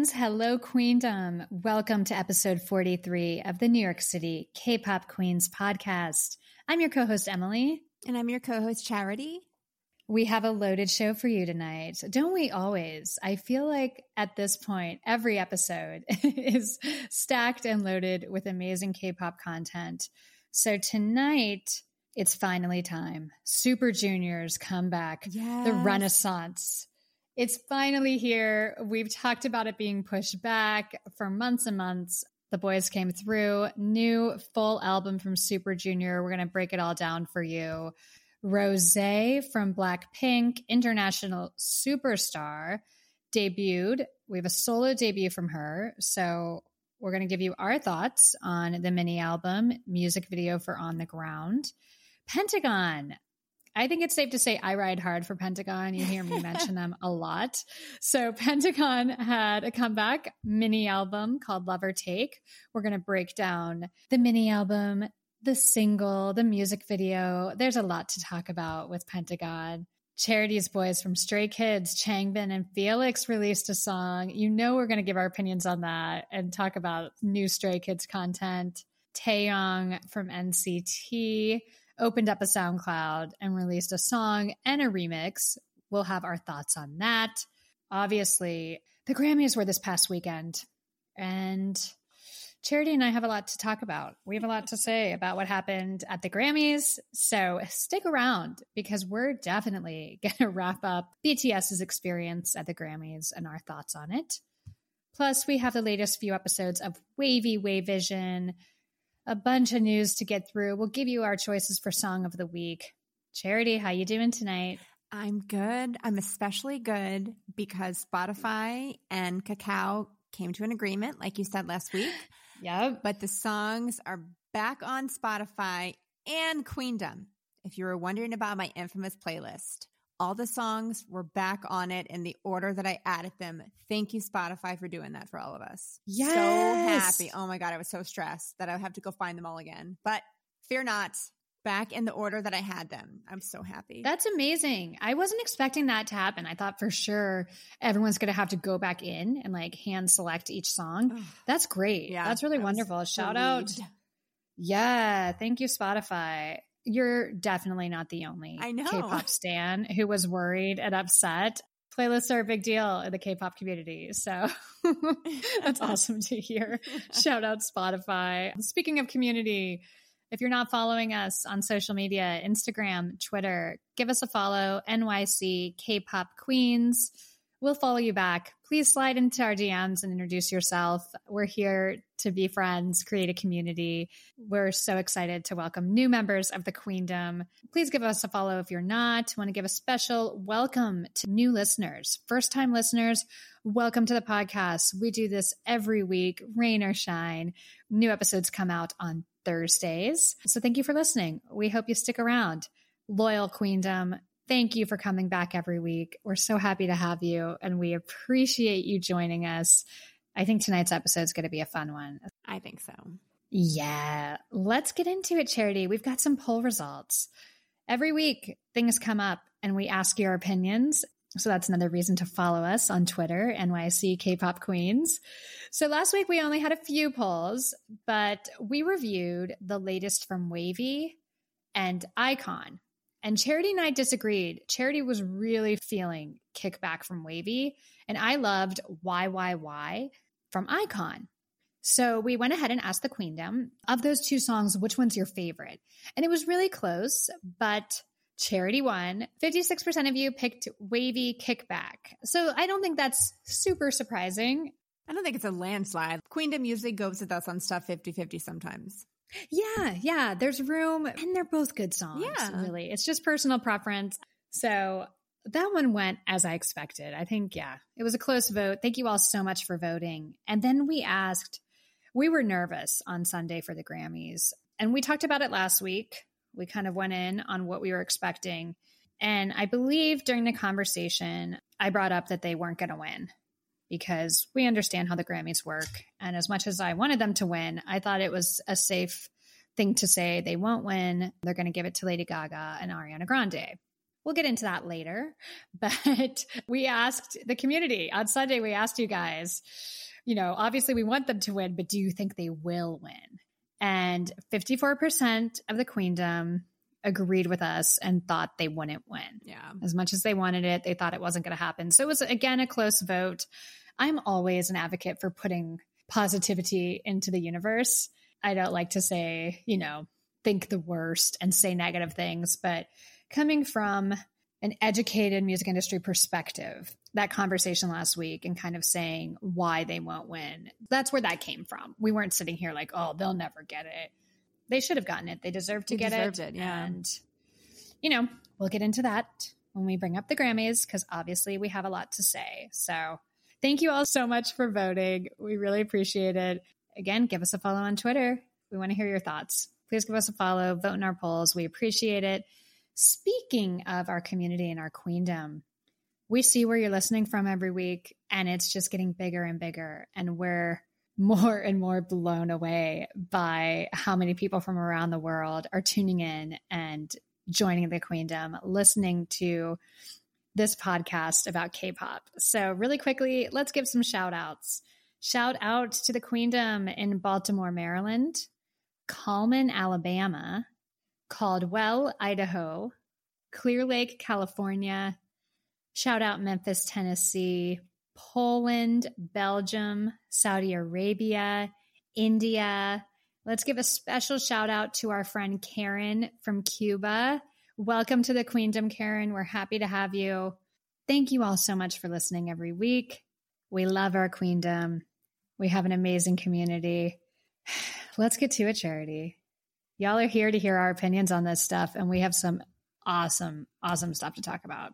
friends. Hello, Queendom. Welcome to episode 43 of the New York City K pop Queens podcast. I'm your co host, Emily. And I'm your co host, Charity. We have a loaded show for you tonight. Don't we always? I feel like at this point, every episode is stacked and loaded with amazing K pop content. So tonight, it's finally time. Super Juniors come back. Yes. The Renaissance. It's finally here. We've talked about it being pushed back for months and months. The boys came through. New full album from Super Junior. We're going to break it all down for you. Rose from Blackpink, international superstar, debuted. We have a solo debut from her. So we're going to give you our thoughts on the mini album, music video for On the Ground. Pentagon, I think it's safe to say I ride hard for Pentagon. You hear me mention them a lot. So Pentagon had a comeback mini album called Love or Take. We're going to break down the mini album, the single, the music video. There's a lot to talk about with Pentagon. Charity's boys from Stray Kids, Changbin and Felix released a song. You know we're going to give our opinions on that and talk about new Stray Kids content. Taeyong from NCT opened up a SoundCloud and released a song and a remix. We'll have our thoughts on that. Obviously, the Grammys were this past weekend, and Charity and I have a lot to talk about. We have a lot to say about what happened at the Grammys. So stick around because we're definitely going to wrap up BTS's experience at the Grammys and our thoughts on it. Plus, we have the latest few episodes of Wavy Wave Vision, a bunch of news to get through. We'll give you our choices for song of the week. Charity, how you doing tonight? I'm good. I'm especially good because Spotify and Kakao came to an agreement, like you said last week. Yep. But the songs are back on Spotify and Queendom. If you were wondering about my infamous playlist, all the songs were back on it in the order that I added them. Thank you, Spotify, for doing that for all of us. Yes. So happy. Oh my God. I was so stressed that I would have to go find them all again. But fear not, back in the order that I had them. I'm so happy. That's amazing. I wasn't expecting that to happen. I thought for sure everyone's going to have to go back in and like hand select each song. That's great. Yeah, That's really was wonderful. Shout out. Yeah. Thank you, Spotify. You're definitely not the only I know. K-pop stan who was worried and upset. Playlists are a big deal in the K-pop community. So that's awesome to hear. Shout out Spotify. Speaking of community, if you're not following us on social media, Instagram, Twitter, give us a follow, NYC K-pop Queens. We'll follow you back. Please slide into our DMs and introduce yourself. We're here to be friends, create a community. We're so excited to welcome new members of the Queendom. Please give us a follow if you're not. Want to give a special welcome to new listeners, first time listeners. Welcome to the podcast. We do this every week, rain or shine. New episodes come out on Thursdays. So thank you for listening. We hope you stick around. Loyal Queendom, thank you for coming back every week. We're so happy to have you and we appreciate you joining us. I think tonight's episode is going to be a fun one. I think so. Yeah, let's get into it, Charity. We've got some poll results. Every week, things come up and we ask your opinions. So that's another reason to follow us on Twitter, NYC K-pop Queens. So last week we only had a few polls, but we reviewed the latest from Wavy and iKON. And Charity and I disagreed. Charity was really feeling kickback from Wavy, and I loved YYY from iKON. So we went ahead and asked the Queendom of those two songs, which one's your favorite? And it was really close, but Charity won. 56% of you picked Wavy Kickback. So I don't think that's super surprising. I don't think it's a landslide. Queendom usually goes with us on stuff 50 50 sometimes. Yeah, yeah, there's room, and they're both good songs. Yeah. really. It's just personal preference. So that one went as I expected. I think, yeah, it was a close vote. Thank you all so much for voting. And then we asked, we were nervous on Sunday for the Grammys, and we talked about it last week. We kind of went in on what we were expecting. And I believe during the conversation, I brought up that they weren't going to win because we understand how the Grammys work. And as much as I wanted them to win, I thought it was a safe thing to say they won't win. They're going to give it to Lady Gaga and Ariana Grande. We'll get into that later. But we asked the community on Sunday, we asked you guys, you know, obviously we want them to win, but do you think they will win? And 54% of the queendom agreed with us and thought they wouldn't win. Yeah. As much as they wanted it, they thought it wasn't going to happen. So it was, again, a close vote. I'm always an advocate for putting positivity into the universe. I don't like to say, you know, think the worst and say negative things, but coming from an educated music industry perspective, that conversation last week and kind of saying why they won't win, that's where that came from. We weren't sitting here like, oh, they'll never get it. They should have gotten it. They deserve to They get it. it, yeah. And, you know, we'll get into that when we bring up the Grammys because obviously we have a lot to say. So thank you all so much for voting. We really appreciate it. Again, give us a follow on Twitter. We want to hear your thoughts. Please give us a follow, vote in our polls. We appreciate it. Speaking of our community and our queendom, we see where you're listening from every week, and it's just getting bigger and bigger. And we're more and more blown away by how many people from around the world are tuning in and joining the queendom, listening to this podcast about K pop. So, really quickly, let's give some shout outs. Shout out to the queendom in Baltimore, Maryland, Cullman, Alabama, Caldwell, Idaho, Clear Lake, California. Shout out Memphis, Tennessee, Poland, Belgium, Saudi Arabia, India. Let's give a special shout out to our friend Karen from Cuba. Welcome to the Queendom, Karen. We're happy to have you. Thank you all so much for listening every week. We love our Queendom. We have an amazing community. Let's get to it, Charity. Y'all are here to hear our opinions on this stuff, and we have some awesome, awesome stuff to talk about.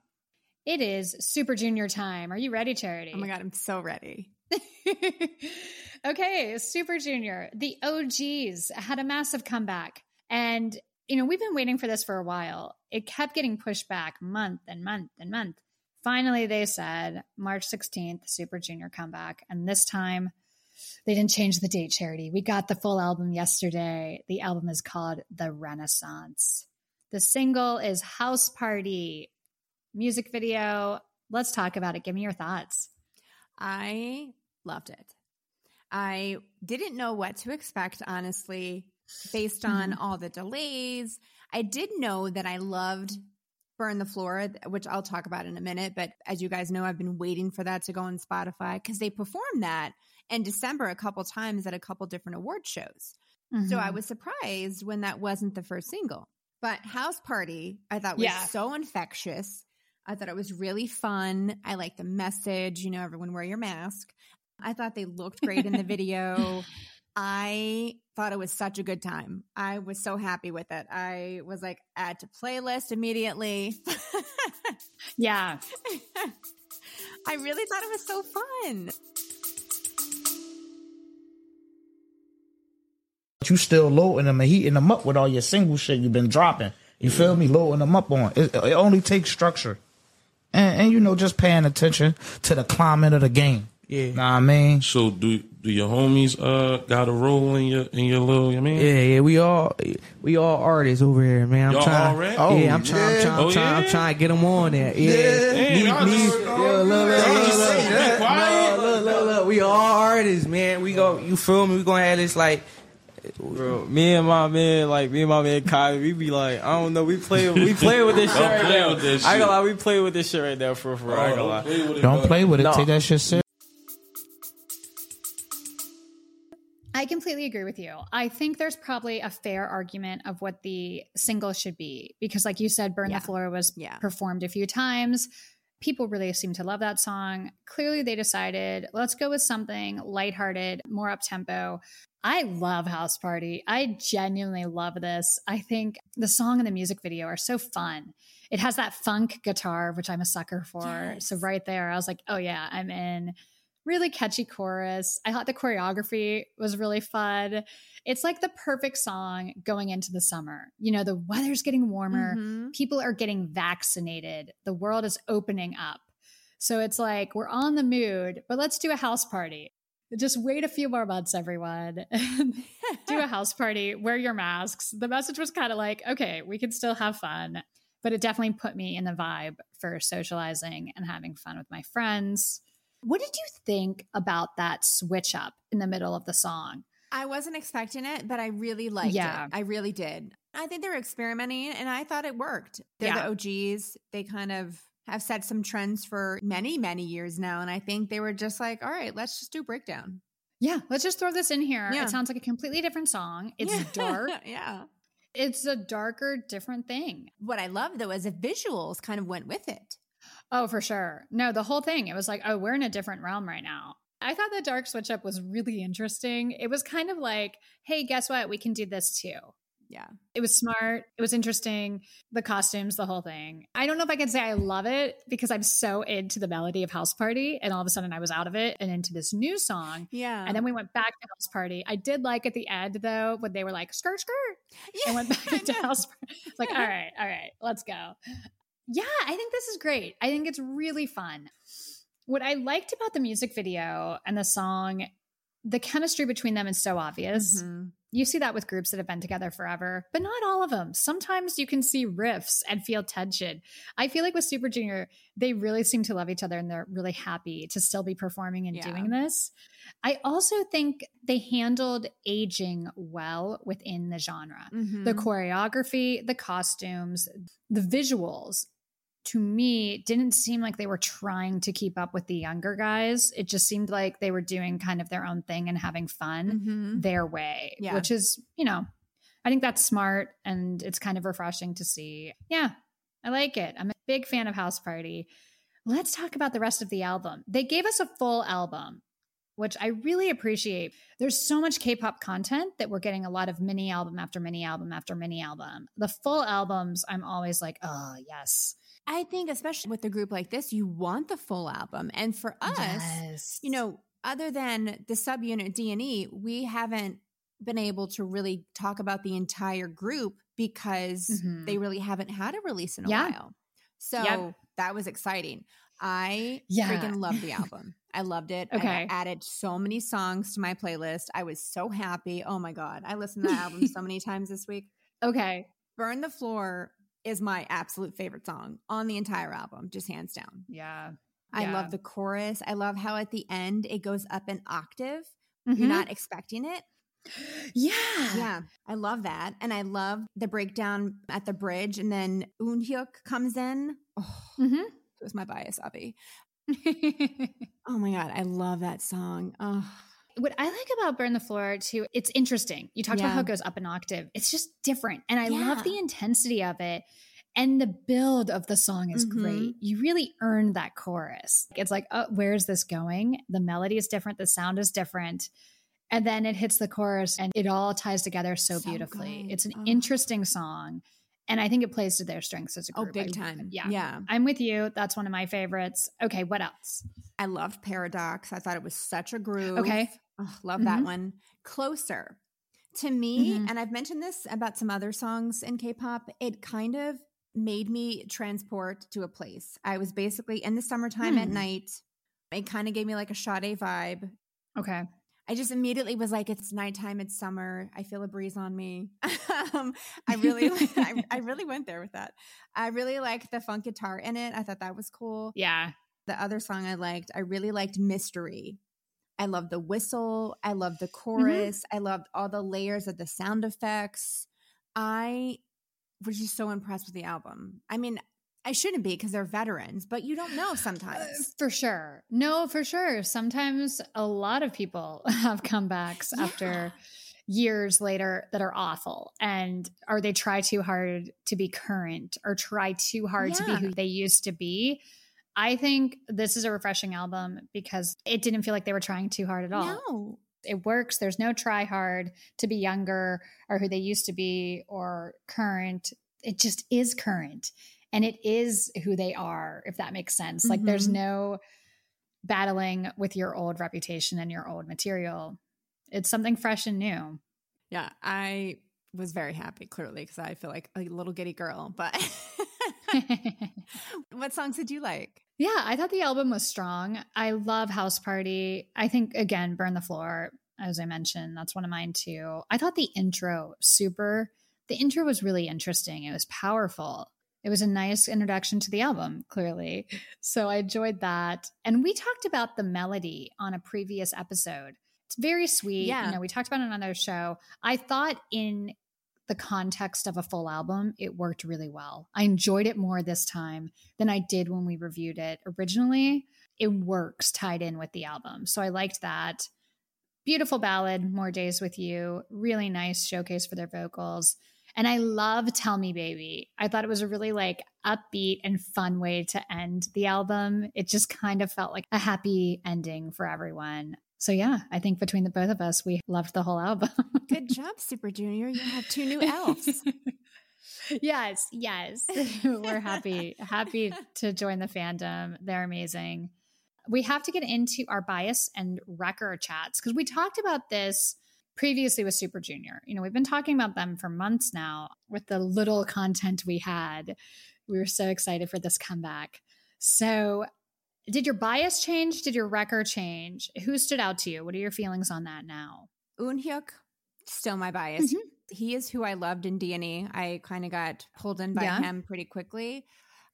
It is Super Junior time. Are you ready, Charity? Oh my God, I'm so ready. okay, Super Junior, the OGs had a massive comeback. And, you know, we've been waiting for this for a while. It kept getting pushed back month and month and month. Finally, they said March 16th, Super Junior comeback. And this time, they didn't change the date, Charity. We got the full album yesterday. The album is called The Renaissance. The single is House Party. Music video. Let's talk about it. Give me your thoughts. I loved it. I didn't know what to expect, honestly, based on mm-hmm. all the delays. I did know that I loved Burn the Floor, which I'll talk about in a minute. But as you guys know, I've been waiting for that to go on Spotify because they performed that in December a couple times at a couple different award shows. So I Mhm. was surprised when that wasn't the first single. But House Party, I thought was Yeah. so infectious. I thought it was really fun. I liked the message, you know, everyone wear your mask. I thought they looked great in the video. I thought it was such a good time. I was so happy with it. I was like, add to playlist immediately. Yeah. I really thought it was so fun. you still loading them and heating them up with all your single shit you've been dropping. You feel me? Loading them up on. It, it only takes structure. And, and, you know, just paying attention to the climate of the game. Yeah. Know what I mean? So do do your homies uh got a role in your in your little you mean? Yeah, yeah, we all we all artists over here, man. I'm Y'all trying. already? Oh, yeah, I'm trying. I'm trying. I'm Oh, trying. I'm trying to get them on there. Yeah. Damn, Me- y'all me- just- yeah, look, look, look, Y'all look, look. No, look, look, look. We all artists, man. We go. You feel me? We gonna have this like. Bro, me and my man, like me and my man Kyle, we be like, I don't know, we play, we play with this shit Don't right play now. with this I ain't shit. gonna lie, we play with this shit right now for for. I ain't gonna lie. play with it, Don't play with it. No. Take that shit serious. I completely agree with you. I think there's probably a fair argument of what the single should be because, like you said, Burn Yeah. the Floor was Yeah. performed a few times. People really seem to love that song. Clearly, they decided let's go with something lighthearted, more up tempo. I love House Party. I genuinely love this. I think the song and the music video are so fun. It has that funk guitar, which I'm a sucker for. Yes. So, right there, I was like, oh, yeah, I'm in really catchy chorus. I thought the choreography was really fun. It's like the perfect song going into the summer. You know, the weather's getting warmer, Mhm. people are getting vaccinated, the world is opening up. So it's like we're on the mood, but let's do a house party. Just wait a few more months, everyone. do a house party, wear your masks. The message was kind of like, okay, we can still have fun. but it definitely put me in the vibe for socializing and having fun with my friends. What did you think about that switch up in the middle of the song? I wasn't expecting it, but I really liked Yeah. it. I really did. I think they were experimenting and I thought it worked. They're Yeah. the OGs. They kind of have set some trends for many, many years now. And I think they were just like, all right, let's just do breakdown. Yeah, let's just throw this in here. Yeah. It sounds like a completely different song. It's dark. yeah. It's a darker, different thing. What I love though is the visuals kind of went with it. Oh, for sure. No, the whole thing, it was like, oh, we're in a different realm right now. I thought the dark switch up was really interesting. It was kind of like, hey, guess what? We can do this too. Yeah. It was smart. It was interesting. The costumes, the whole thing. I don't know if I can say I love it because I'm so into the melody of House Party. And all of a sudden I was out of it and into this new song. Yeah. And then we went back to House Party. I did like at the end though, when they were like, skirt, skirt. and went back into. House Party. It's like, all right, all right, let's go. Yeah, I think this is great. I think it's really fun. What I liked about the music video and the song, the chemistry between them is so obvious. Mhm. You see that with groups that have been together forever, but not all of them. Sometimes you can see riffs and feel tension. I feel like with Super Junior, they really seem to love each other and they're really happy to still be performing and Yeah. doing this. I also think they handled aging well within the genre Mhm. the choreography, the costumes, the visuals to me it didn't seem like they were trying to keep up with the younger guys. It just seemed like they were doing kind of their own thing and having fun Mhm. their way, Yeah. which is, you know, I think that's smart and it's kind of refreshing to see. Yeah, I like it. I'm a big fan of House Party. Let's talk about the rest of the album. They gave us a full album, which I really appreciate. There's so much K pop content that we're getting a lot of mini album after mini album after mini album. The full albums, I'm always like, oh, yes. I think, especially with a group like this, you want the full album. And for us, yes. you know, other than the subunit D and E, we haven't been able to really talk about the entire group because Mhm. they really haven't had a release in a Yeah. while. So Yep. that was exciting. I Yeah. freaking loved the album. I loved it. I Okay. added so many songs to my playlist. I was so happy. Oh my God. I listened to that album so many times this week. okay. Burn the Floor is my absolute favorite song on the entire album, just hands down. Yeah. I Yeah. love the chorus. I love how at the end it goes up an octave. Mhm. You're not expecting it. Yeah. Yeah, I love that. And I love the breakdown at the bridge. And then Eunhyuk comes in. Oh, hmm it was my bias, Abby. Oh my God. I love that song. Oh, what I like about Burn the Floor too, it's interesting. You talked about how it goes up an octave. It's just different. And I Yeah. love the intensity of it. And the build of the song is Mhm. great. You really earn that chorus. It's like, oh, where's this going? The melody is different, the sound is different. And then it hits the chorus and it all ties together so, So beautifully. good. It's an Oh. interesting song. And I think it plays to their strengths as a group. oh group. big I- time. Yeah. Yeah. I'm with you. That's one of my favorites. Okay, what else? I love Paradox. I thought it was such a groove. Okay. Oh, love that Mhm. one. Closer. To me, Mhm. and I've mentioned this about some other songs in K pop, it kind of made me transport to a place. I was basically in the summertime at Hmm. night. It kind of gave me like a Sade vibe. Okay. I just immediately was like, it's nighttime, it's summer. I feel a breeze on me. um, I really, I, I really went there with that. I really liked the funk guitar in it. I thought that was cool. Yeah. The other song I liked, I really liked Mystery. I love the whistle. I love the chorus. I loved all the layers of the sound effects. I was just so impressed with the album. I mean, I shouldn't be because they're veterans, but you don't know Uh, sometimes. For sure. No, for sure. Sometimes a lot of people have comebacks Yeah. after years later that are awful. And or they try too hard to be current or try too hard to be who they used to be. I think this is a refreshing album because it didn't feel like they were trying too hard at all. No. It works. There's no try hard to be younger or who they used to be or current. It just is current and it is who they are, if that makes sense. Like there's Mhm. no battling with your old reputation and your old material. It's something fresh and new. Yeah, I was very happy, clearly, because I feel like a little giddy girl. But what songs did you like? Yeah, I thought the album was strong. I love House Party. I think again, Burn the Floor, as I mentioned, that's one of mine too. I thought the intro super. The intro was really interesting. It was powerful. it was a nice introduction to the album, clearly. So I enjoyed that. And we talked about the melody on a previous episode. It's very sweet. Yeah. You know, we talked about it on another show. I thought in the context of a full album, it worked really well. I enjoyed it more this time than I did when we reviewed it originally. It works tied in with the album. So I liked that. Beautiful ballad, More Days with You. Really nice showcase for their vocals. And I love Tell Me Baby. I thought it was a really like upbeat and fun way to end the album. It just kind of felt like a happy ending for everyone. So yeah, I think between the both of us, we loved the whole album. Good job, Super Junior. You have two new elves. yes, yes. We're happy, happy to join the fandom. They're amazing. We have to get into our bias and wrecker chats because we talked about this previously with Super Junior. You know, we've been talking about them for months now with the little content we had. We were so excited for this comeback. So, did your bias change? Did your wrecker change? Who stood out to you? What are your feelings on that now? Eunhyuk, still my bias. Mhm. He is who I loved in D&E. I kind of got pulled in by Yeah. him pretty quickly.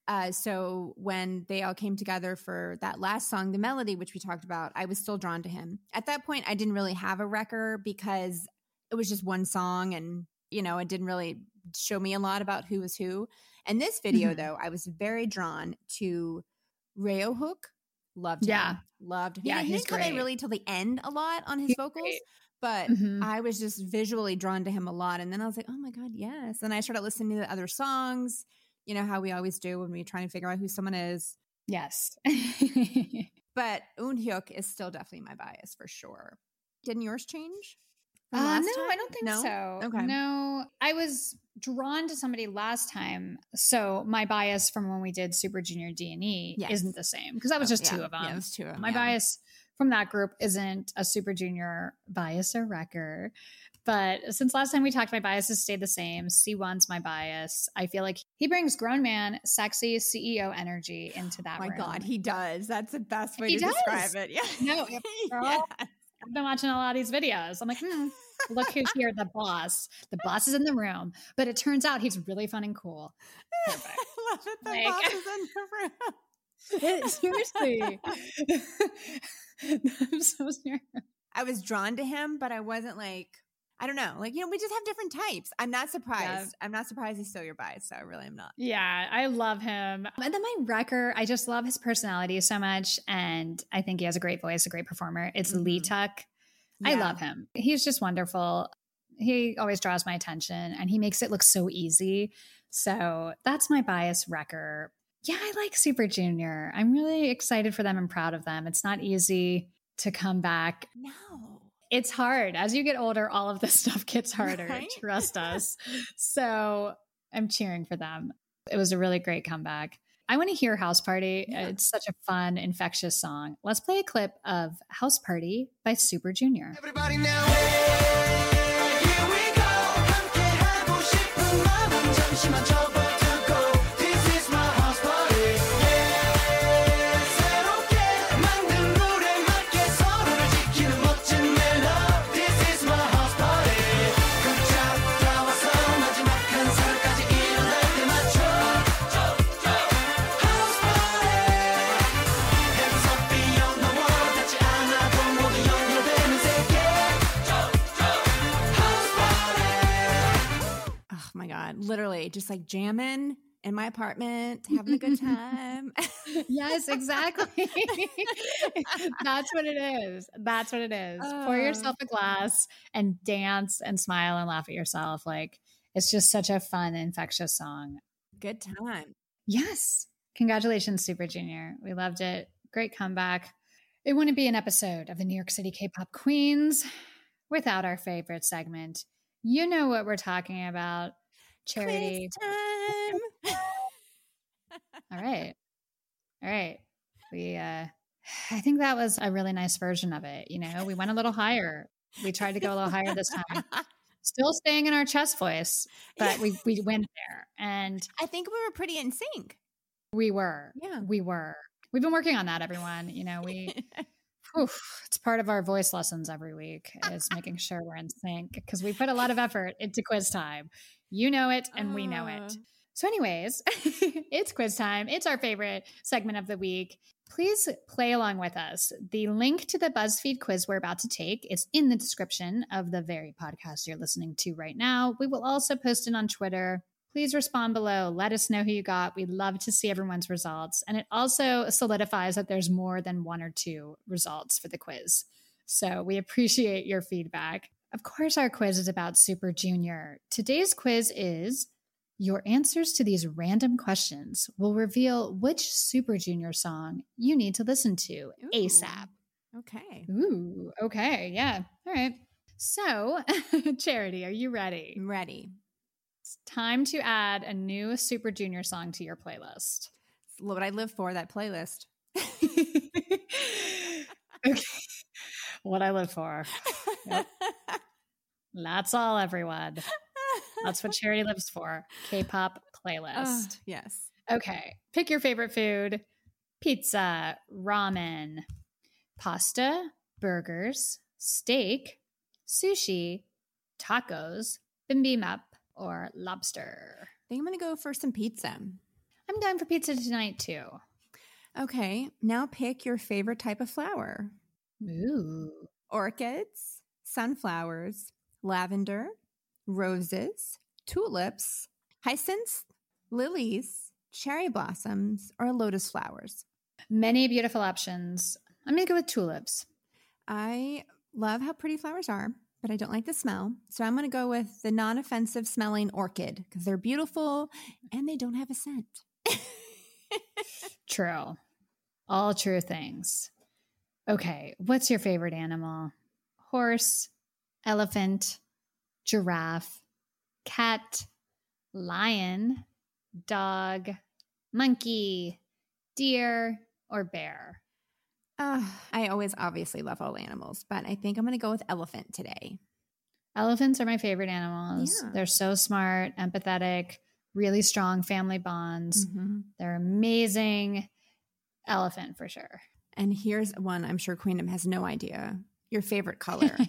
Uh, so when they all came together for that last song, the melody, which we talked about, I was still drawn to him. At that point, I didn't really have a wrecker because it was just one song, and you know, it didn't really show me a lot about who was who. And this video, Mhm. though, I was very drawn to Ryeowook. Loved him. Yeah. loved. Him. Yeah, he he's didn't come in really till the end a lot on his He's vocals, great. but Mhm. I was just visually drawn to him a lot. And then I was like, oh my God, yes. And I started listening to the other songs, you know, how we always do when we try and figure out who someone is. Yes. But Eunhyuk is still definitely my bias for sure. Didn't yours change? Uh, no, I don't think No? so. Okay. No, I was drawn to somebody last time, so my bias from when we did Super Junior D and E Yes. isn't the same because that was Oh, just yeah. two of them. Yeah, it was two of them. my yeah. bias from that group isn't a Super Junior bias or wrecker. But since last time we talked, my biases stayed the same. Siwon's my bias. I feel like he brings grown man, sexy CEO energy into that Oh my room. God, he does. That's the best way He to does. describe it. Yeah. No, girl. Yeah. I've been watching a lot of these videos. I'm like, hmm, look who's here, the boss. The boss is in the room. But it turns out he's really fun and cool. Perfect. I love it. The Like- boss is in the room. Seriously. I'm so serious. I was drawn to him, but I wasn't like, I don't know. Like, you know, we just have different types. I'm not surprised. I'm not surprised he's still your bias. So I really am not. Yeah, I love him. And then my wrecker, I just love his personality so much. And I think he has a great voice, a great performer. It's Lee Mhm. Tuck. I love him. He's just wonderful. He always draws my attention and he makes it look so easy. So that's my bias wrecker. Yeah, I like Super Junior. I'm really excited for them and proud of them. It's not easy to come back. No. It's hard. As you get older, all of this stuff gets harder. Right? Trust us. So I'm cheering for them. It was a really great comeback. I want to hear House Party. Yeah. It's such a fun, infectious song. Let's play a clip of House Party by Super Junior. Everybody now here Literally just like jamming in my apartment, mm-hmm. having a good time. yes, exactly. That's what it is. That's what it is. Pour Oh. yourself a glass and dance and smile and laugh at yourself. Like it's just such a fun, infectious song. good time. Yes. Congratulations, Super Junior. We loved it. Great comeback. It wouldn't be an episode of the New York City K pop Queens without our favorite segment. You know what we're talking about. Charity. Quiz time. All right. All right. We uh I think that was a really nice version of it. You know, we went a little higher. We tried to go a little higher this time. Still staying in our chest voice, but we we went there. And I think we were pretty in sync. we were. Yeah. We were. We've been working on that, everyone. You know, we whew, it's part of our voice lessons every week is making sure we're in sync because we put a lot of effort into quiz time. You know it and we know it. Uh, So, anyways, it's quiz time. It's our favorite segment of the week. Please play along with us. The link to the BuzzFeed quiz we're about to take is in the description of the very podcast you're listening to right now. We will also post it on Twitter. Please respond below. Let us know who you got. We'd love to see everyone's results. And it also solidifies that there's more than one or two results for the quiz. So we appreciate your feedback. Of course, our quiz is about Super Junior. Today's quiz is your answers to these random questions will reveal which Super Junior song you need to listen to Ooh. ASAP. Okay. Ooh, okay. Yeah. All right. So, Charity, are you ready? I'm ready. It's time to add a new Super Junior song to your playlist. It's what I live for, that playlist. okay. What I live for. Yep. That's all, everyone. That's what Charity lives for. K pop playlist. Ah, yes. Okay. Pick your favorite food pizza, ramen, pasta, burgers, steak, sushi, tacos, bibimbap, or lobster. I think I'm going to go for some pizza. I'm down for pizza tonight too. Okay. Now pick your favorite type of flower Ooh. orchids, sunflowers, lavender, roses, tulips, hyacinths, lilies, cherry blossoms, or lotus flowers. Many beautiful options. I'm going to go with tulips. I love how pretty flowers are, but I don't like the smell. So I'm going to go with the non offensive smelling orchid because they're beautiful and they don't have a scent. True. All true things. Okay. What's your favorite animal? Horse, elephant, giraffe, cat, lion, dog, monkey, deer, or bear? Uh, I always obviously love all animals, but I think I'm going to go with elephant today. Elephants are my favorite animals. Yeah. They're so smart, empathetic, really strong family bonds. They're amazing. Elephant for sure. And here's one I'm sure Queendom has no idea. Your favorite color.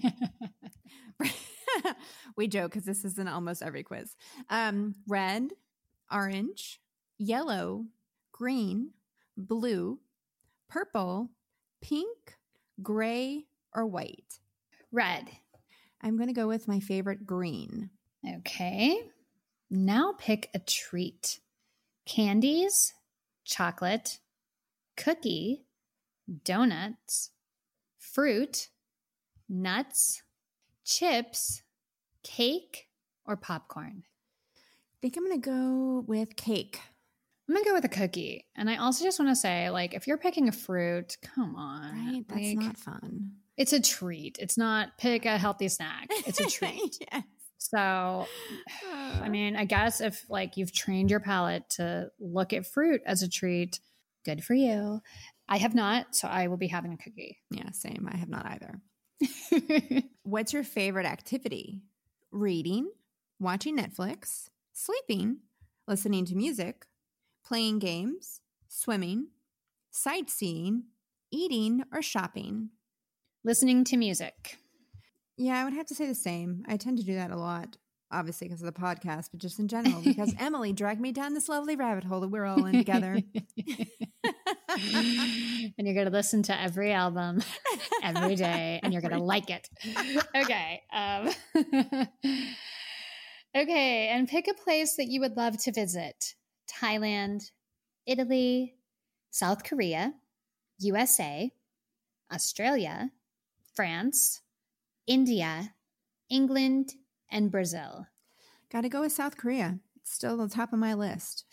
we joke because this is in almost every quiz. Um, red, orange, yellow, green, blue, purple, pink, gray, or white. Red. I'm going to go with my favorite green. Okay. Now pick a treat candies, chocolate, cookie, donuts, fruit, nuts, chips, cake, or popcorn. I think I'm going to go with cake. I'm gonna go with a cookie. And I also just want to say, like, if you're picking a fruit, come on. Right? That's Like, not fun. It's a treat. It's not pick a healthy snack. It's a treat. yes. So, I mean, I guess if like you've trained your palate to look at fruit as a treat, good for you. I have not, so I will be having a cookie. Yeah, same. I have not either. What's your favorite activity? Reading, watching Netflix, sleeping, listening to music, playing games, swimming, sightseeing, eating, or shopping? Listening to music. Yeah, I would have to say the same. I tend to do that a lot, obviously because of the podcast, but just in general, because Emily dragged me down this lovely rabbit hole that we're all in together. and you're going to listen to every album every day and you're going to like it. Okay. Um, okay. And pick a place that you would love to visit Thailand, Italy, South Korea, USA, Australia, France, India, England, and Brazil. Got to go with South Korea. It's still on top of my list.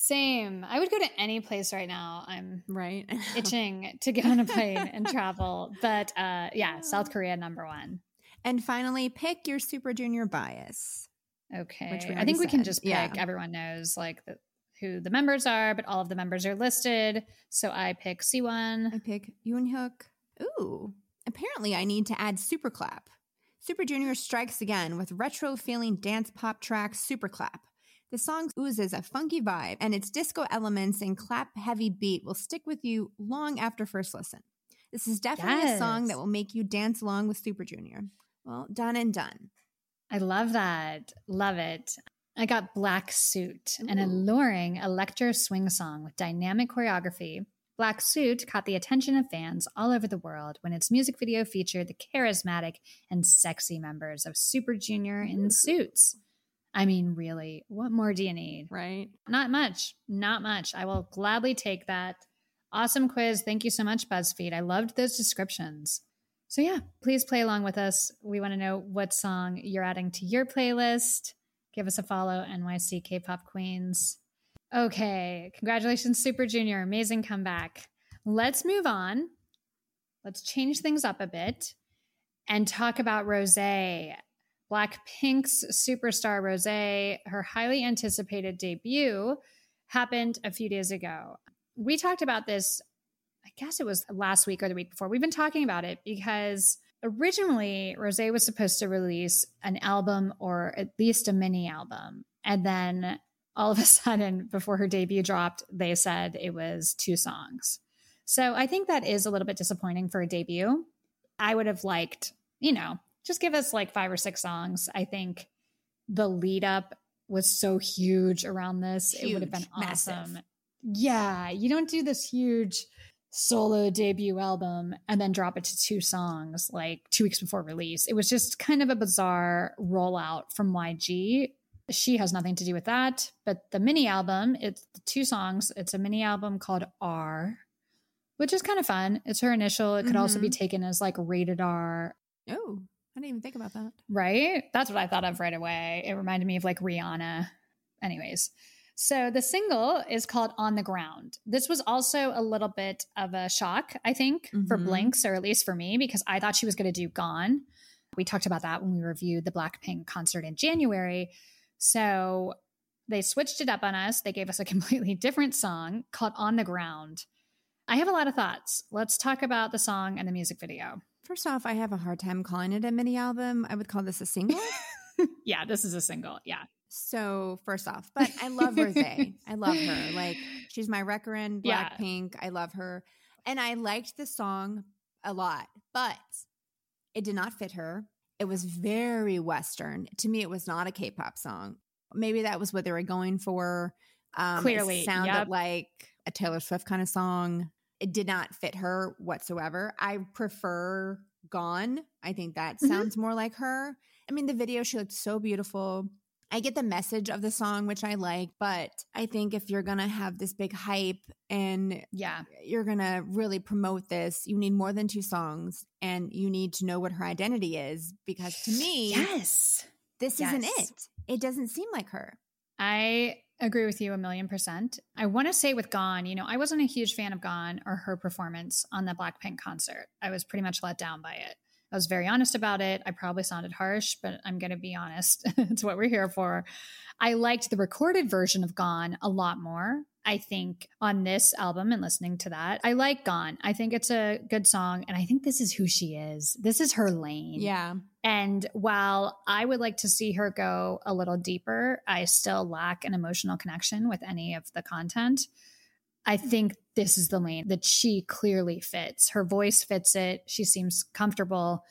Same. I would go to any place right now. I'm Right? itching to get on a plane and travel. But uh, yeah, South Korea number one. And finally, pick your Super Junior bias. Okay. Which we I think we can just pick. Yeah. Everyone knows like the, who the members are, but all of the members are listed. So I pick Siwon. I pick Eunhyuk. Ooh, apparently I need to add Super Clap. Super Junior strikes again with retro feeling dance pop track Super Clap. The song oozes a funky vibe, and its disco elements and clap heavy beat will stick with you long after first listen. This is definitely a song that will make you dance along with Super Junior. Well, done and done. I love that. Love it. I got Black Suit, an alluring electro swing song with dynamic choreography. Black Suit caught the attention of fans all over the world when its music video featured the charismatic and sexy members of Super Junior in suits. I mean, really, what more do you need? Right. Not much. Not much. I will gladly take that. Awesome quiz. Thank you so much, BuzzFeed. I loved those descriptions. So, yeah, please play along with us. We want to know what song you're adding to your playlist. Give us a follow, NYC K pop queens. Okay. Congratulations, Super Junior. Amazing comeback. Let's move on. Let's change things up a bit and talk about Rose. Blackpink's superstar Rose, her highly anticipated debut happened a few days ago. We talked about this, I guess it was last week or the week before. We've been talking about it because originally Rose was supposed to release an album or at least a mini album. And then all of a sudden, before her debut dropped, they said it was two songs. So I think that is a little bit disappointing for a debut. I would have liked, you know, just give us like five or six songs. I think the lead up was so huge around this. it would have been Huge, massive. awesome. Yeah, you don't do this huge solo debut album and then drop it to two songs like two weeks before release. It was just kind of a bizarre rollout from YG. She has nothing to do with that. But the mini album, it's two songs. It's a mini album called R, which is kind of fun. It's her initial. It could also be mm-hmm. taken as like rated R, Oh, I didn't even think about that. right? That's what I thought of right away. It reminded me of like Rihanna. Anyways, so the single is called On the Ground. This was also a little bit of a shock, I think, for Mhm. Blinks, or at least for me, because I thought she was going to do Gone. We talked about that when we reviewed the Blackpink concert in January. So they switched it up on us. They gave us a completely different song called On the Ground. I have a lot of thoughts. Let's talk about the song and the music video. First off, I have a hard time calling it a mini album. I would call this a single. Yeah, this is a single. Yeah. so, first off, but I love Rose. I love her. Like, she's my wrecker Yeah. Blackpink. I love her. And I liked the song a lot, but it did not fit her. It was very Western. To me, it was not a K pop song. Maybe that was what they were going for. Um, Clearly, it sounded yep. like a Taylor Swift kind of song. It did not fit her whatsoever. I prefer Gone. I think that Mhm. sounds more like her. I mean, the video, she looked so beautiful. I get the message of the song, which I like, but I think if you're going to have this big hype and Yeah. you're going to really promote this, you need more than two songs and you need to know what her identity is because to me, Yes. this isn't it. It doesn't seem like her. I agree with you a million percent. I want to say with Gone, you know, I wasn't a huge fan of Gone or her performance on the Blackpink concert. I was pretty much let down by it. I was very honest about it. I probably sounded harsh, but I'm going to be honest. it's what we're here for. I liked the recorded version of Gone a lot more. I think on this album and listening to that, I like Gone. I think it's a good song. And I think this is who she is. This is her lane. Yeah. And while I would like to see her go a little deeper, I still lack an emotional connection with any of the content. I think this is the lane that she clearly fits. Her voice fits it. She seems comfortable.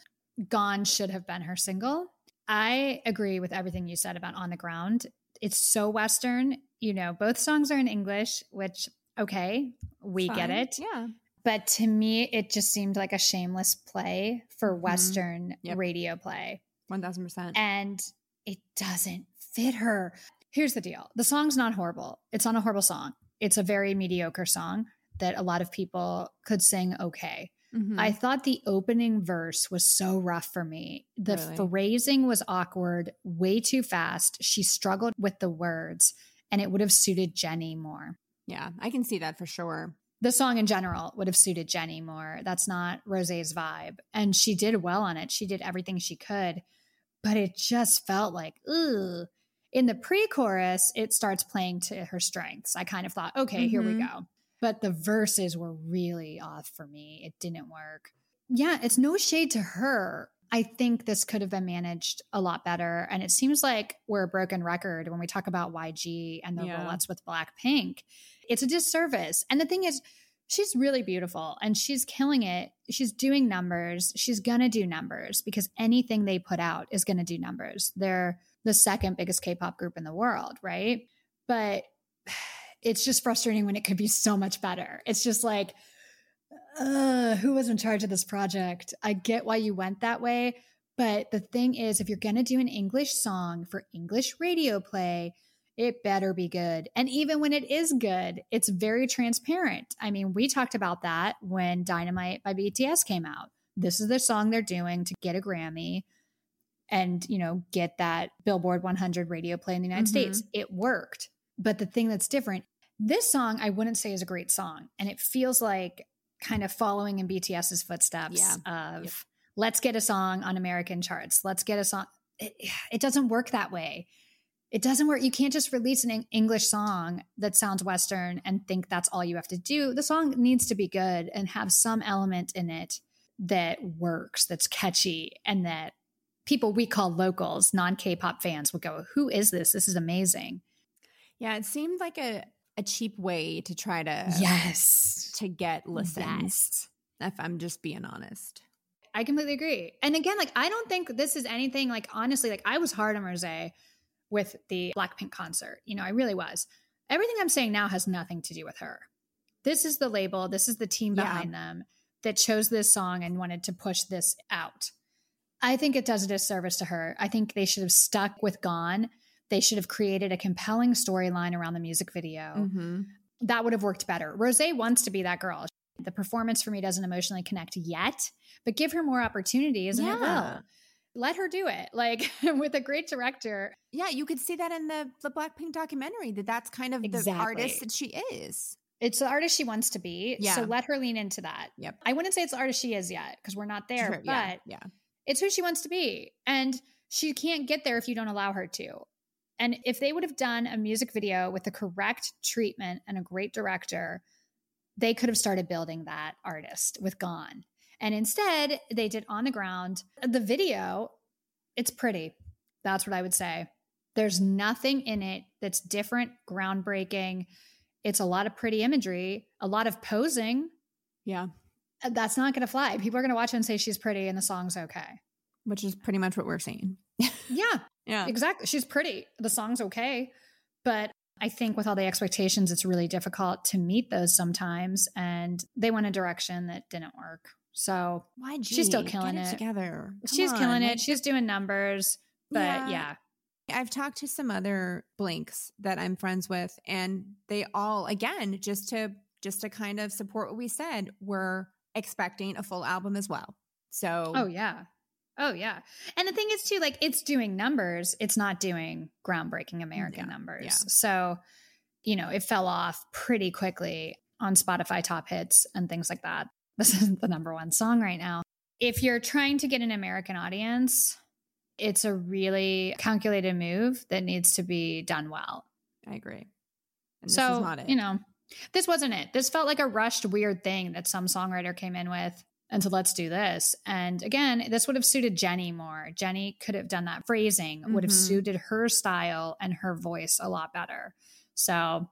Gone should have been her single. I agree with everything you said about On the Ground. It's so Western. You know, both songs are in English, which, okay, we get it. Yeah. But to me, it just seemed like a shameless play for Western Yep. radio play. 1000%. And it doesn't fit her. Here's the deal the song's not horrible. It's not a horrible song. It's a very mediocre song that a lot of people could sing okay. Mhm. I thought the opening verse was so rough for me. The Really? phrasing was awkward, way too fast. She struggled with the words, and it would have suited Jennie more yeah, I can see that for sure. the song in general would have suited Jennie more. That's not Rose's vibe. And she did well on it. She did everything she could, but it just felt like, ugh. In the pre chorus, it starts playing to her strengths. I kind of thought, okay, here we Mhm. go. But the verses were really off for me. It didn't work. Yeah, it's no shade to her. I think this could have been managed a lot better. And it seems like we're a broken record when we talk about YG and the Yeah. rollouts with Blackpink. It's a disservice. And the thing is, she's really beautiful and she's killing it. She's doing numbers. She's going to do numbers because anything they put out is going to do numbers. They're the second biggest K pop group in the world, right? But it's just frustrating when it could be so much better. It's just like, uh, who was in charge of this project? I get why you went that way. But the thing is, if you're going to do an English song for English radio play, it better be good. And even when it is good, it's very transparent. I mean, we talked about that when Dynamite by BTS came out. This is the song they're doing to get a Grammy and, you know, get that Billboard 100 radio play in the United Mhm. States. It worked. But the thing that's different, this song I wouldn't say is a great song. And it feels like kind of following in BTS's footsteps Yeah. of Yep. let's get a song on American charts. Let's get a song. It, it doesn't work that way. It doesn't work. You can't just release an English song that sounds Western and think that's all you have to do. The song needs to be good and have some element in it that works, that's catchy, and that people we call locals, non K pop fans, would go, Who is this? This is amazing. Yeah, it seemed like a, a cheap way to try to Yes. to get listens. Yes. If I'm just being honest. I completely agree. And again, like I don't think this is anything like honestly, like I was hard on Rose with the Blackpink concert. You know, I really was. Everything I'm saying now has nothing to do with her. This is the label, this is the team Yeah. behind them that chose this song and wanted to push this out. I think it does a disservice to her. I think they should have stuck with Gone. They should have created a compelling storyline around the music video Mm-hmm. that would have worked better. Rose wants to be that girl. The performance for me doesn't emotionally connect yet, but give her more opportunities and it Yeah. will. Let her do it. Like with a great director. Yeah, you could see that in the the Blackpink documentary that that's kind of the artist that she is. It's the artist she wants to be. Yeah. So let her lean into that. Yep. I wouldn't say it's the artist she is yet because we're not there, Sure, but yeah, yeah. it's who she wants to be. And she can't get there if you don't allow her to. And if they would have done a music video with the correct treatment and a great director, they could have started building that artist with Gone. And instead, they did on the ground. The video, it's pretty. That's what I would say. There's nothing in it that's different, groundbreaking. It's a lot of pretty imagery, a lot of posing. Yeah. That's not going to fly. People are going to watch it and say she's pretty and the song's okay. Which is pretty much what we're seeing. Yeah, Yeah. exactly. She's pretty. The song's okay. But I think with all the expectations, it's really difficult to meet those sometimes. And they went a direction that didn't work. So Why She's still killing Get it, it. together. Come she's on, killing like, it. She's doing numbers. But Yeah. yeah. I've talked to some other blinks that I'm friends with, and they all, again, just to just to kind of support what we said, were expecting a full album as well. So, Oh, yeah. Oh, yeah. And the thing is, too, like it's doing numbers, it's not doing groundbreaking American Yeah, numbers. yeah. So, you know, it fell off pretty quickly on Spotify top hits and things like that. This isn't the number one song right now. If you're trying to get an American audience, it's a really calculated move that needs to be done well. I agree. And this so, is not it. you know, this wasn't it. This felt like a rushed, weird thing that some songwriter came in with and said, let's do this. And again, this would have suited Jennie more. Jennie could have done that phrasing, would have Mhm. suited her style and her voice a lot better. So,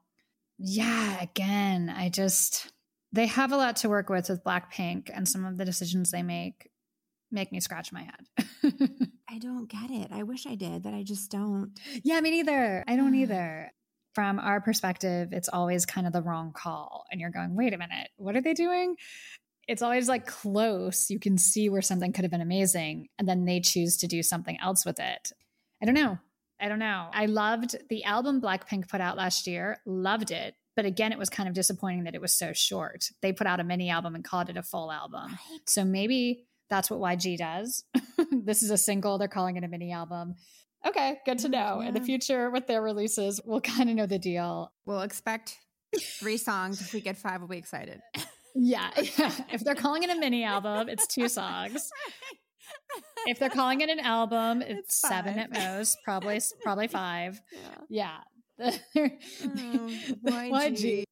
yeah, again, I just, they have a lot to work with with Blackpink, and some of the decisions they make make me scratch my head. I don't get it. I wish I did, but I just don't. Yeah, me neither. I don't either. From our perspective, it's always kind of the wrong call. And you're going, wait a minute, what are they doing? It's always like close. You can see where something could have been amazing. And then they choose to do something else with it. I don't know. I don't know. I loved the album Blackpink put out last year, loved it. But again, it was kind of disappointing that it was so short. They put out a mini album and called it a full album. So maybe that's what YG does. this is a single. They're calling it a mini album. Okay, good to know. In the future, with their releases, we'll kind of know the deal. We'll expect three songs. If we get five, we'll be excited. Yeah, yeah. If they're calling it a mini album, it's two songs. If they're calling it an album, it's, It's seven at most, probably probably five. Yeah. Yeah. Oh, YG.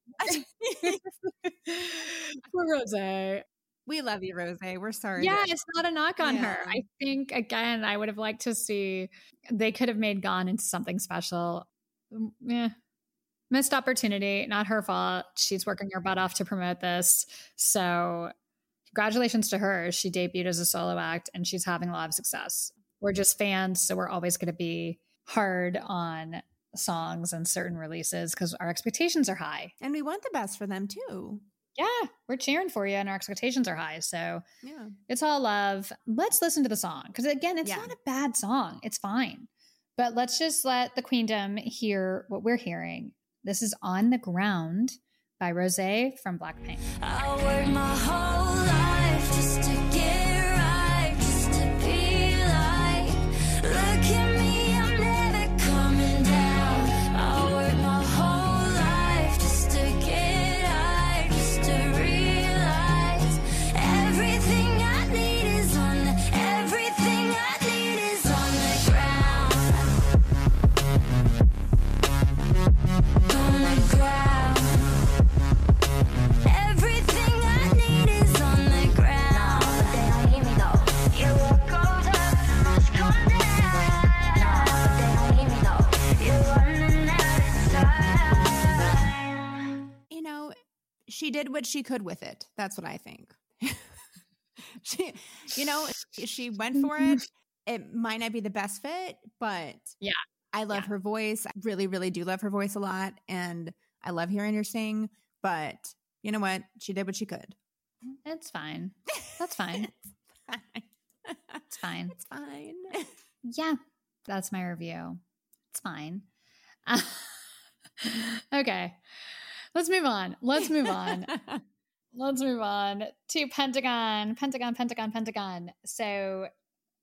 For Rose. We love you, Rose. We're sorry. Yeah, it's not a knock on her. I think again, I would have liked to see they could have made Gone into something special. Mm, Yeah, missed opportunity, not her fault. She's working her butt off to promote this. So, congratulations to her. She debuted as a solo act and she's having a lot of success. We're just fans, so we're always going to be hard on songs and certain releases because our expectations are high. And we want the best for them too. Yeah, we're cheering for you and our expectations are high. So, Yeah. it's all love. Let's listen to the song because, again, it's Yeah. not a bad song. It's fine. But let's just let the queendom hear what we're hearing. This is On the Ground by Rose from Blackpink. She did what she could with it. That's what I think. she, you know, she went for mm-hmm. it. It might not be the best fit, but Yeah. I love Yeah. her voice. I really, really do love her voice a lot. And I love hearing her sing. But you know what? She did what she could. It's fine. That's fine. It's fine. It's fine. Yeah, that's my review. It's fine. okay, let's move on. Let's move on. Let's move on to Pentagon, Pentagon, Pentagon, Pentagon. So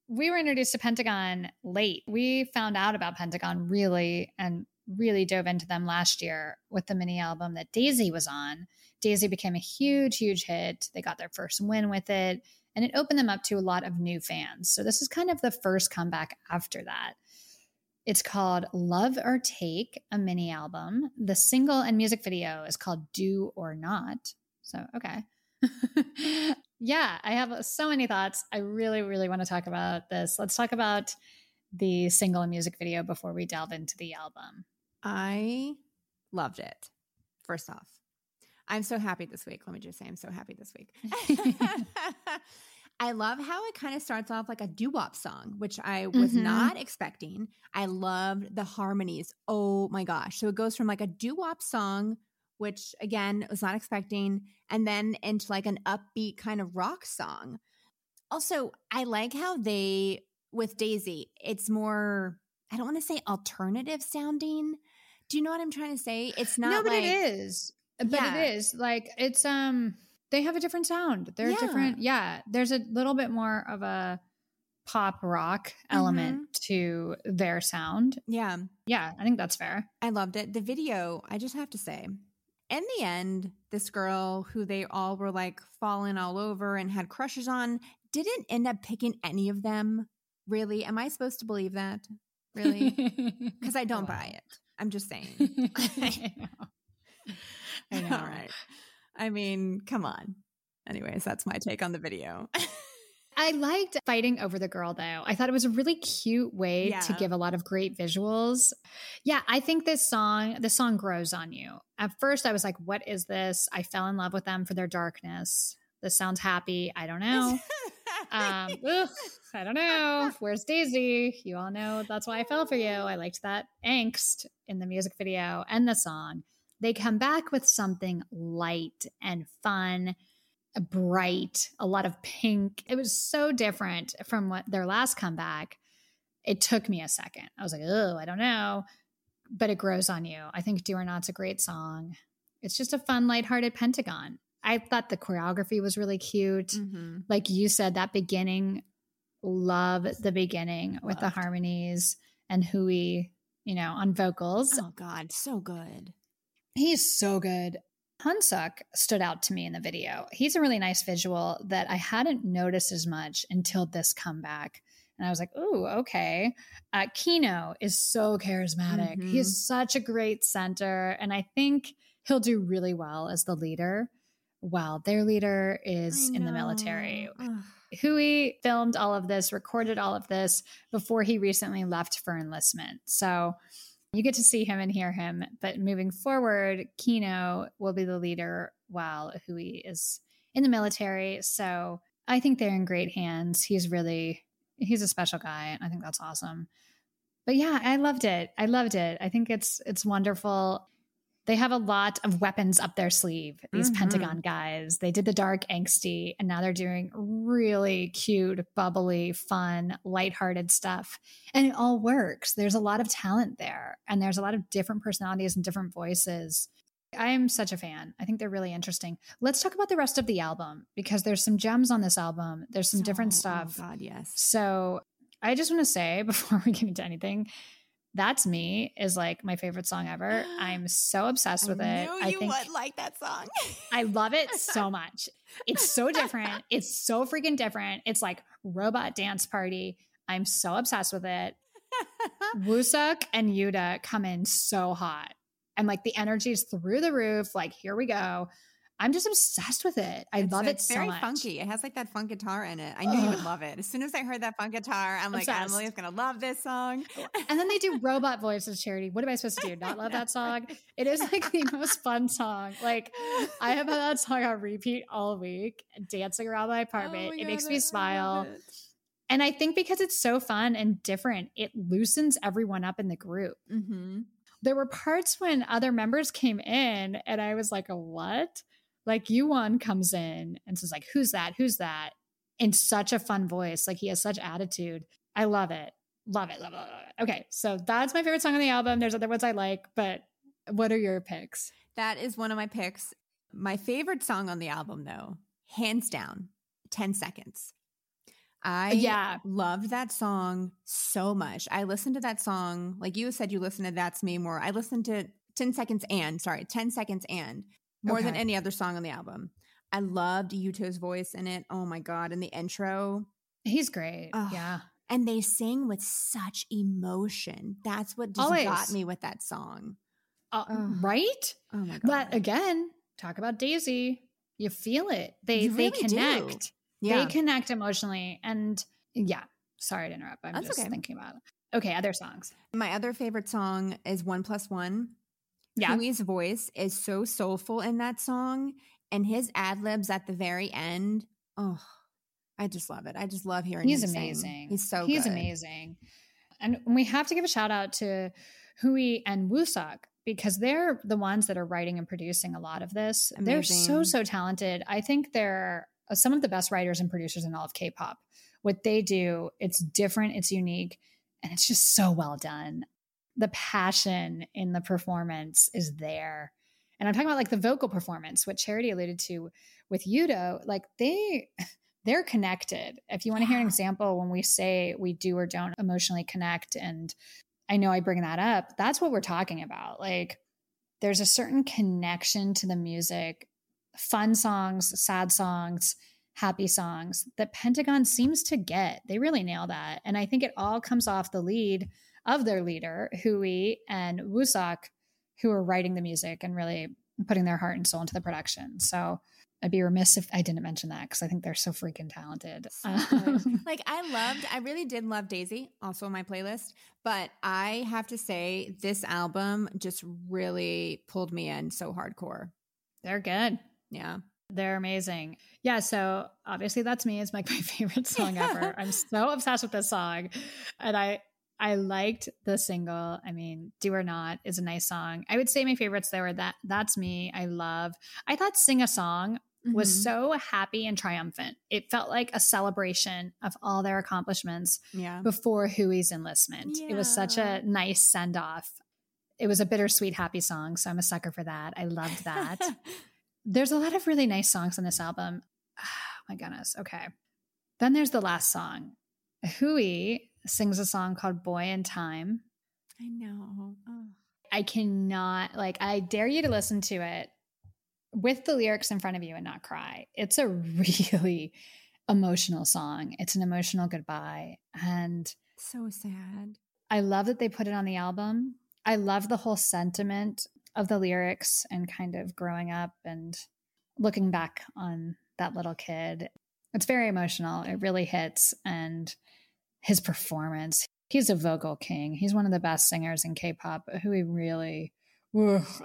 we were introduced to Pentagon late. We found out about Pentagon really and really dove into them last year with the mini album that Daisy was on. Daisy became a huge, huge hit. They got their first win with it, and it opened them up to a lot of new fans. So this is kind of the first comeback after that. It's called Love or Take, a mini album. The single and music video is called Do or Not. So, okay. yeah, I have so many thoughts. I really, really want to talk about this. Let's talk about the single and music video before we delve into the album. I loved it. First off, I'm so happy this week. Let me just say, I'm so happy this week. I love how it kind of starts off like a doo wop song, which I was Mhm. not expecting. I loved the harmonies. Oh my gosh. So it goes from like a doo wop song, which again, was not expecting, and then into like an upbeat kind of rock song. Also, I like how they, with Daisy, it's more, I don't want to say alternative sounding. Do you know what I'm trying to say? It's not no, but like, it is. But Yeah. it is like it's um they have a different sound. They're Yeah. different. Yeah, there's a little bit more of a pop rock element mm-hmm. to their sound. Yeah. Yeah, I think that's fair. I loved it. The video, I just have to say, in the end, this girl who they all were like falling all over and had crushes on didn't end up picking any of them. Really? Am I supposed to believe that? Really? Because I don't buy it. I'm just saying. I know. I know. All right. I mean, come on. Anyways, that's my take on the video. I liked fighting over the girl though. I thought it was a really cute way to give a lot of great visuals. Yeah, I think this song, the song grows on you. At first I was like, what is this? I fell in love with them for their darkness. This sounds happy. I don't know. Um, ugh, I don't know. Where's Daisy? You all know that's why I fell for you. I liked that angst in the music video and the song. They come back with something light and fun, bright, a lot of pink. It was so different from what their last comeback. It took me a second. I was like, oh, I don't know. But it grows on you. I think Do or Not's a great song. It's just a fun, lighthearted Pentagon. I thought the choreography was really cute Mhm. like you said, that beginning, love the beginning with the harmonies and Hui, you know, on vocals. Oh, God. So good. He's so good. Hongseok stood out to me in the video. He's a really nice visual that I hadn't noticed as much until this comeback. And I was like, ooh, okay. Uh, Kino is so charismatic. Mhm. He's such a great center. And I think he'll do really well as the leader. Well, their leader is in the military. Ugh. Hui filmed all of this, recorded all of this before he recently left for enlistment. So You get to see him and hear him, but moving forward, Kino will be the leader while Hui is in the military. So I think they're in great hands. He's really he's a special guy, and I think that's awesome. But yeah, I loved it. I loved it. I think it's it's wonderful. They have a lot of weapons up their sleeve, these Mhm. Pentagon guys. They did the dark angsty, and now they're doing really cute, bubbly, fun, lighthearted stuff. And it all works. There's a lot of talent there, and there's a lot of different personalities and different voices. I am such a fan. I think they're really interesting. Let's talk about the rest of the album because there's some gems on this album. There's some different stuff. Oh God, yes. So I just want to say before we get into anything, that's me is like my favorite song ever. I'm so obsessed with I it. I think would like that song. I love it so much. It's so different. It's so freaking different. It's like robot dance party. I'm so obsessed with it. Wooseok and Yuto come in so hot. And like the energy is through the roof. Like, here we go. I'm just obsessed with it. I It's- love it so much. it's so very funky. It has like that funk guitar in it. I knew you would love it. As soon as I heard that funk guitar, I'm like, Obsessed. Emily's gonna love this song. And then they do robot voices, Charity. What am I supposed to do? Not love that song? It is like the most fun song. Like I have had that song on repeat all week, dancing around my apartment. it makes me smile. And I think because it's so fun and different, it loosens everyone up in the group. Mm-hmm. There were parts when other members came in and I was like, what? Like Yuan comes in and says, like, who's that? Who's that? In such a fun voice. Like he has such attitude. I love it. Love it. Love it. Love it. Okay. So that's my favorite song on the album. There's other ones I like, but what are your picks? That is one of my picks. My favorite song on the album, though, hands down, 10 seconds. I Yeah. loved that song so much. I listened to that song, like you said, you listened to That's Me more. I listened to 10 Seconds and, sorry, 10 Seconds and more than any other song on the album. I loved Yuto's voice in it. Oh my God. And the intro. He's great. Ugh. Yeah. And they sing with such emotion. That's what just got me with that song. Uh, Ugh. right? Oh my God. But again, talk about Daisy. You feel it. They You they really connect. yeah. They connect emotionally. And yeah, sorry to interrupt. I'm That's just okay. thinking about it. Okay, other songs. My other favorite song is One Plus One. Yeah. Hui's voice is so soulful in that song, and his ad libs at the very end. Oh, I just love it. I just love hearing He's him sing. amazing. He's so he's good. amazing. And we have to give a shout out to Hui and Wooseok because they're the ones that are writing and producing a lot of this. They're so so talented. I think they're uh, some of the best writers and producers in all of K-pop. What they do, it's different, it's unique, and it's just so well done. The passion in the performance is there. And I'm talking about like the vocal performance, what Charity alluded to with Yuto, like they they're connected. If you want to hear an example when we say we do or don't emotionally connect and I know I bring that up, that's what we're talking about. Like there's a certain connection to the music, fun songs, sad songs, happy songs that Pentagon seems to get. They really nail that. And I think it all comes off the lead of their leader, Hui and Wooseok, who are writing the music and really putting their heart and soul into the production. So I'd be remiss if I didn't mention that because I think they're so freaking talented. So like I loved, I really did love Daisy, also on my playlist. But I have to say, this album just really pulled me in so hardcore. they're good. Yeah. They're amazing. Yeah, so obviously that's me. It's like my favorite song ever. I'm so obsessed with this song. And I I liked the single. I mean, Do or Not is a nice song. I would say my favorites there were that That's Me. I love. I thought Sing a Song was Mhm. so happy and triumphant. It felt like a celebration of all their accomplishments yeah. before Hui's enlistment. It was such a nice send off. It was a bittersweet, happy song. So I'm a sucker for that. I loved that. there's a lot of really nice songs on this album. Oh my goodness. Okay. Then there's the last song. Hui sings a song called Boy in Time. I know. Oh. I cannot, like, I dare you to listen to it with the lyrics in front of you and not cry. It's a really emotional song. It's an emotional goodbye. And So sad. I love that they put it on the album. I love the whole sentiment of the lyrics and kind of growing up and looking back on that little kid. It's very emotional. It really hits. And his performance, he's a vocal king. He's one of the best singers in K-pop. Who he really.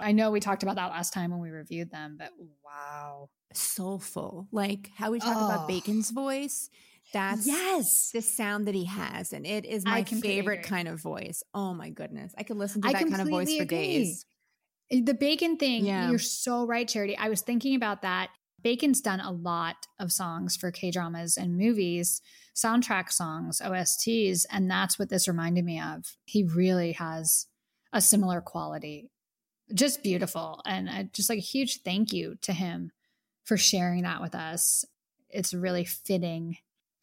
I know we talked about that last time when we reviewed them, but wow, Soulful. Like how we talk Oh. about Baekhyun's voice. That's yes, the sound that he has. And it is my favorite agree. kind of voice. Oh my goodness. I could listen to I that kind of voice for agree. days. The Baekhyun thing, Yeah. you're so right, Charity. I was thinking about that. Baekhyun's done a lot of songs for K dramas and movies, soundtrack songs, OSTs, and that's what this reminded me of. He really has a similar quality. Just beautiful. And uh, just like a huge thank you to him for sharing that with us. It's really fitting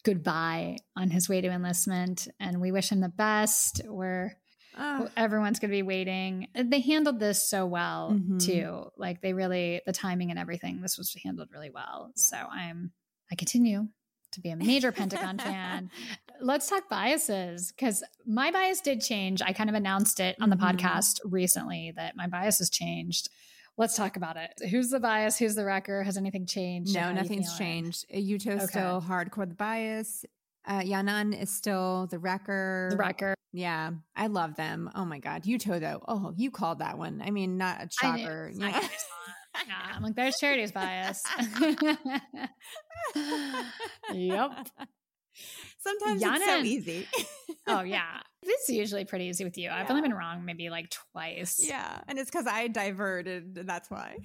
goodbye on his way to enlistment. And we wish him the best. We're Ah, everyone's going to be waiting. They handled this so well Mhm. too. Like they really the timing and everything. This was handled really well. Yeah. So I'm I continue to be a major Pentagon fan. Let's talk biases because my bias did change. I kind of announced it on the Mhm. podcast recently that my bias has changed. Let's talk about it. Who's the bias? Who's the wrecker? Has anything changed? No, nothing's changed. Uh, Yuto's Okay. still hardcore the bias. Uh, Yanan is still the wrecker. The wrecker. Yeah, I love them. Oh my god, Yuto though. Oh, you called that one. I mean, not a shocker. I yeah. yeah, I'm like, there's charity's bias. yep. Sometimes it's so easy. Oh yeah. It's usually pretty easy with you. I've only been wrong maybe like twice. yeah, and it's because I diverted. and That's why.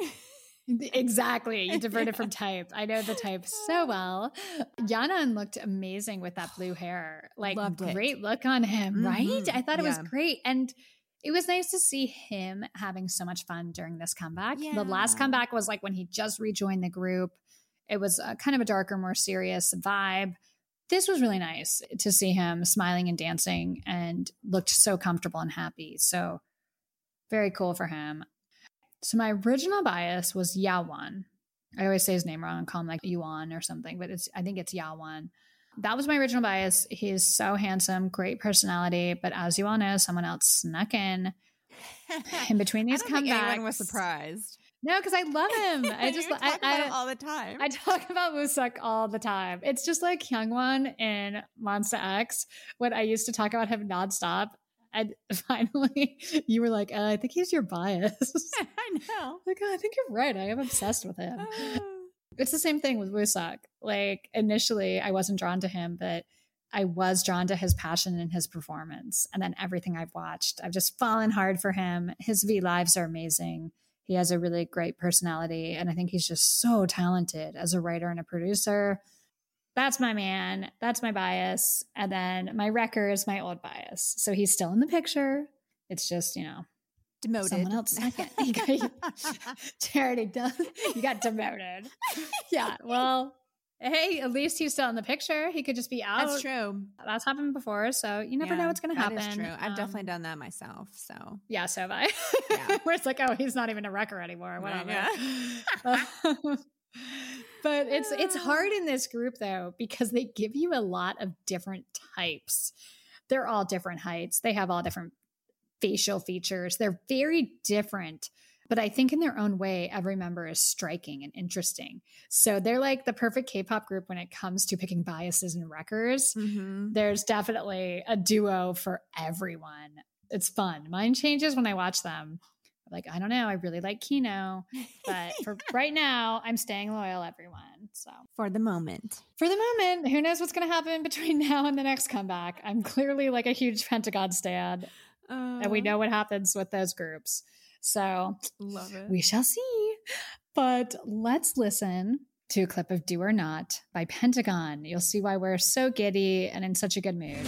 Exactly. You diverted from type. I know the type so well. Yanan looked amazing with that blue hair. Like Loved it. great look on him, right? Mhm. I thought it was great. And it was nice to see him having so much fun during this comeback. The last comeback was like when he just rejoined the group. It was a, kind of a darker, more serious vibe. This was really nice to see him smiling and dancing and looked so comfortable and happy. So very cool for him. So my original bias was Yawan. I always say his name wrong and call him like Yuan or something, but it's I think it's Yawan. That was my original bias. He's so handsome, great personality, but as you all know, someone else snuck in in between these I don't think anyone was surprised. No, because I love him. I just You I, about I, him all the time. I talk about Wooseok all the time. It's just like Hyungwon in Monsta X when I used to talk about him nonstop. And finally, you were like, uh, I think he's your bias. I know. like, oh, I think you're right. I am obsessed with him. Oh. It's the same thing with Wooseok. Like, initially, I wasn't drawn to him, but I was drawn to his passion and his performance. And then everything I've watched, I've just fallen hard for him. His V lives are amazing. He has a really great personality. And I think he's just so talented as a writer and a producer. That's my man. That's my bias. And then my wrecker is my old bias. So he's still in the picture. It's just, you know, Demoted. Someone else second. Charity does. You got demoted. Yeah. Well, hey, at least he's still in the picture. He could just be out. That's true. That's happened before, so you never know what's going to happen. is true. I've Um, definitely done that myself. So Yeah, so have I. Yeah. Where it's like, oh, he's not even a wrecker anymore. Right, Whatever. But it's it's hard in this group though because they give you a lot of different types. They're all different heights. They have all different facial features. They're very different. But I think in their own way, every member is striking and interesting. So they're like the perfect K-pop group when it comes to picking biases and wreckers Mhm. there's definitely a duo for everyone. It's fun. Mine changes when I watch them. Like, I don't know. I really like Kino, but for right now, I'm staying loyal, everyone. So for the moment. for the moment, who knows what's going to happen between now and the next comeback? I'm clearly like a huge Pentagon stan, and we Uh, know what happens with those groups. So Love it. we shall see. But let's listen to a clip of Do or Not by Pentagon. You'll see why we're so giddy and in such a good mood.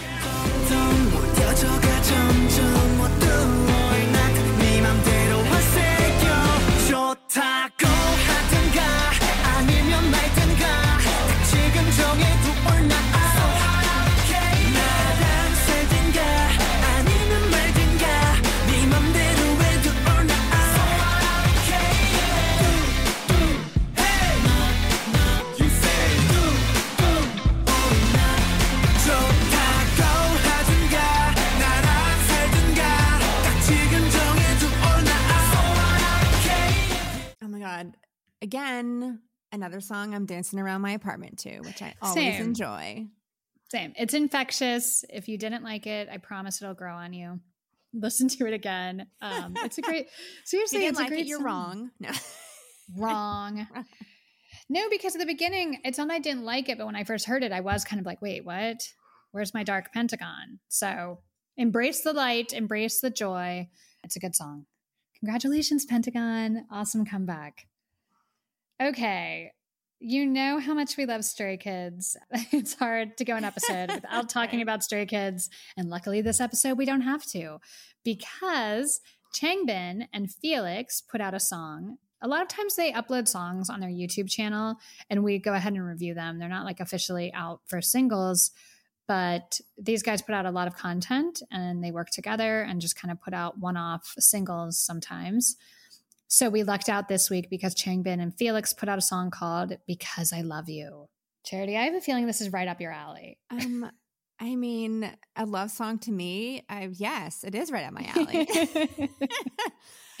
God. Again, another song I'm dancing around my apartment to, which I always Same. enjoy. Same. It's infectious. If you didn't like it, I promise it'll grow on you. Listen to it again. Um, it's a great. If you Seriously, didn't it's like a great. it, you're song. wrong. No. Wrong. No, because at the beginning, it's not that I didn't like it, but when I first heard it, I was kind of like, wait, what? Where's my dark pentagon? So embrace the light, embrace the joy. It's a good song. Congratulations, Pentagon. Awesome comeback. Okay. You know how much we love Stray Kids. It's hard to go an episode without talking about Stray Kids. And luckily, this episode, we don't have to because Changbin and Felix put out a song. A lot of times they upload songs on their YouTube channel and we go ahead and review them. They're not like officially out for singles, but these guys put out a lot of content and they work together and just kind of put out one off singles sometimes. So we lucked out this week because Changbin and Felix put out a song called Because I Love You. Charity, I have a feeling this is right up your alley. Um, I mean, a love song to me, I, yes, it is right up my alley.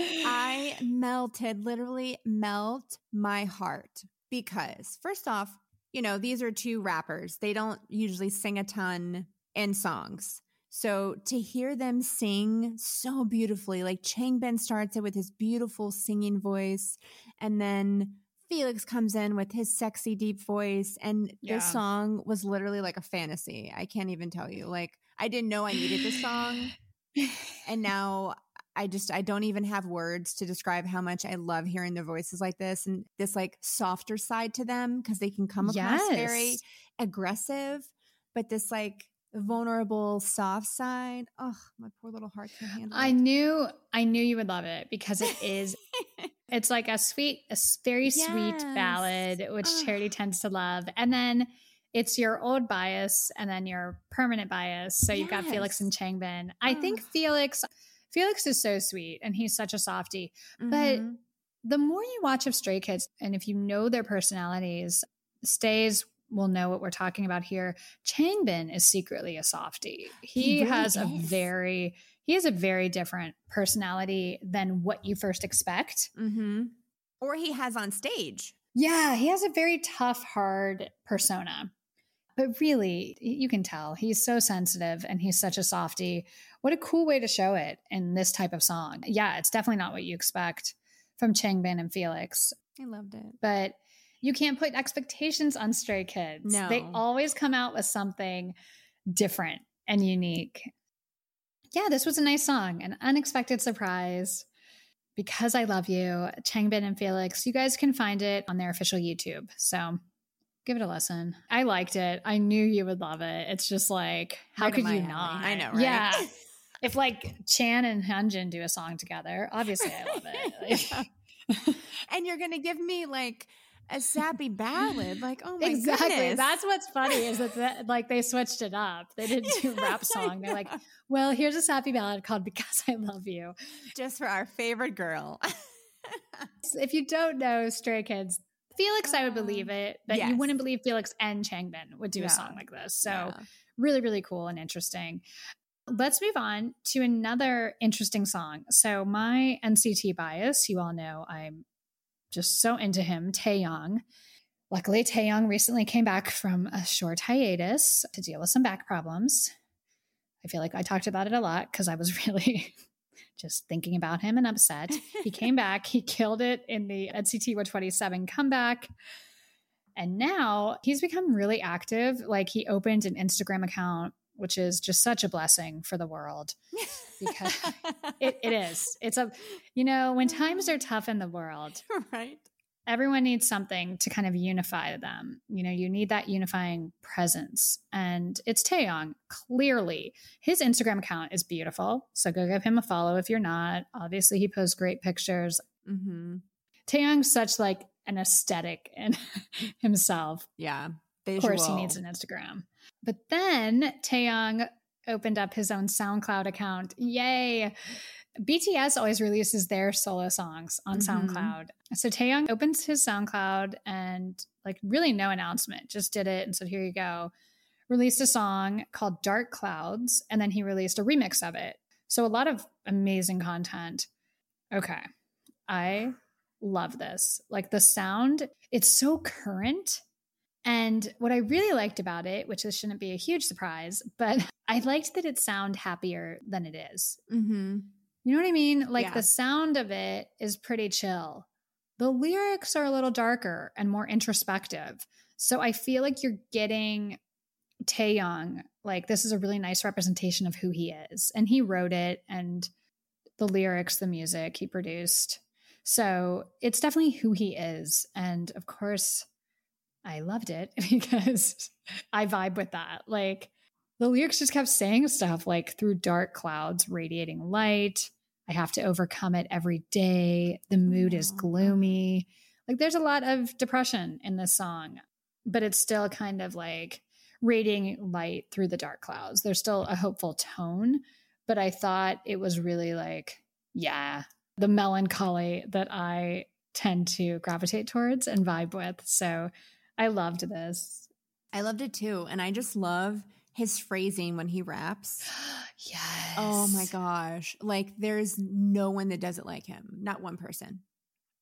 I melted, literally melt my heart because, first off, you know, these are two rappers. They don't usually sing a ton in songs. So to hear them sing so beautifully, like Changbin starts it with his beautiful singing voice, and then Felix comes in with his sexy deep voice, and Yeah. this song was literally like a fantasy. I can't even tell you. Like I didn't know I needed this song, and now I just I don't even have words to describe how much I love hearing their voices like this and this like softer side to them because they can come across very aggressive, but this like vulnerable soft side. Oh, my poor little heart can't handle I it. knew I knew you would love it because it is it's like a sweet a very sweet ballad which Ugh. Charity tends to love. And then it's your old bias and then your permanent bias. So you've got Felix and Changbin. I think Felix Felix is so sweet and he's such a softie. But Mhm. the more you watch of Stray Kids, and if you know their personalities, Stays will know what we're talking about here. Changbin is secretly a softie. He, He really has a very he has a very different personality than what you first expect. Mm-hmm. or he has on stage. Yeah, he has a very tough, hard persona. But really, you can tell he's so sensitive and he's such a softie. What a cool way to show it in this type of song. Yeah, it's definitely not what you expect from Changbin and Felix. I loved it. but you can't put expectations on stray kids. No. They always come out with something different and unique. Yeah, this was a nice song, an unexpected surprise. Because I love you, Changbin and Felix, you guys can find it on their official YouTube. So give it a listen. I liked it. I knew you would love it. It's just like, how Right could you alley. not? I know, right? Yeah. If like Chan and Hyunjin do a song together, obviously I love it. Like- and you're gonna give me like a sappy ballad. Like, oh my exactly. goodness. That's what's funny is that, that like they switched it up. They didn't do rap song. They're like, well, here's a sappy ballad called "Because I Love You." just for our favorite girl. If you don't know Stray Kids, Felix, I would believe um, it, but you wouldn't believe Felix and Changbin would do Yeah. a song like this. So Yeah. really, really cool and interesting. Let's move on to another interesting song. So my NCT bias, you all know I'm just so into him, Taeyong. Luckily, Taeyong recently came back from a short hiatus to deal with some back problems. I feel like I talked about it a lot because I was really just thinking about him and upset. He came back, he killed it in the NCT 127 comeback. And now he's become really active. Like he opened an Instagram account, which is just such a blessing for the world. Because It, it is. It's a, you know, when times are tough in the world, right. everyone needs something to kind of unify them. You know, you need that unifying presence. And it's Taeyong, clearly. His Instagram account is beautiful. So go give him a follow if you're not. Obviously, he posts great pictures. Mm-hmm. Taeyong's such like an aesthetic in himself. Yeah. Of course, he needs an Instagram. But then Taeyong opened up his own SoundCloud account. Yay! BTS always releases their solo songs on Mhm. SoundCloud. So Taeyong opens his SoundCloud and like really no announcement, just did it and said, "Here you go." Released a song called Dark Clouds and then he released a remix of it. So a lot of amazing content. Okay. I love this. Like the sound, it's so current And what I really liked about it, which this shouldn't be a huge surprise, but I liked that it sound happier than it is. Mm-hmm. You know what I mean? Like Yeah. the sound of it is pretty chill. The lyrics are a little darker and more introspective. So I feel like you're getting Taeyong. Like this is a really nice representation of who he is. And he wrote it and the lyrics, the music he produced. So it's definitely who he is. And of course, I loved it because I vibe with that. Like the lyrics just kept saying stuff like through dark clouds radiating light. I have to overcome it every day. The mood is gloomy. Like there's a lot of depression in this song, but it's still kind of like radiating light through the dark clouds. There's still a hopeful tone, but I thought it was really like, yeah, the melancholy that I tend to gravitate towards and vibe with. So I loved this. I loved it too. And I just love his phrasing when he raps. yes. Oh my gosh. Like there's no one that does it like him. Not one person.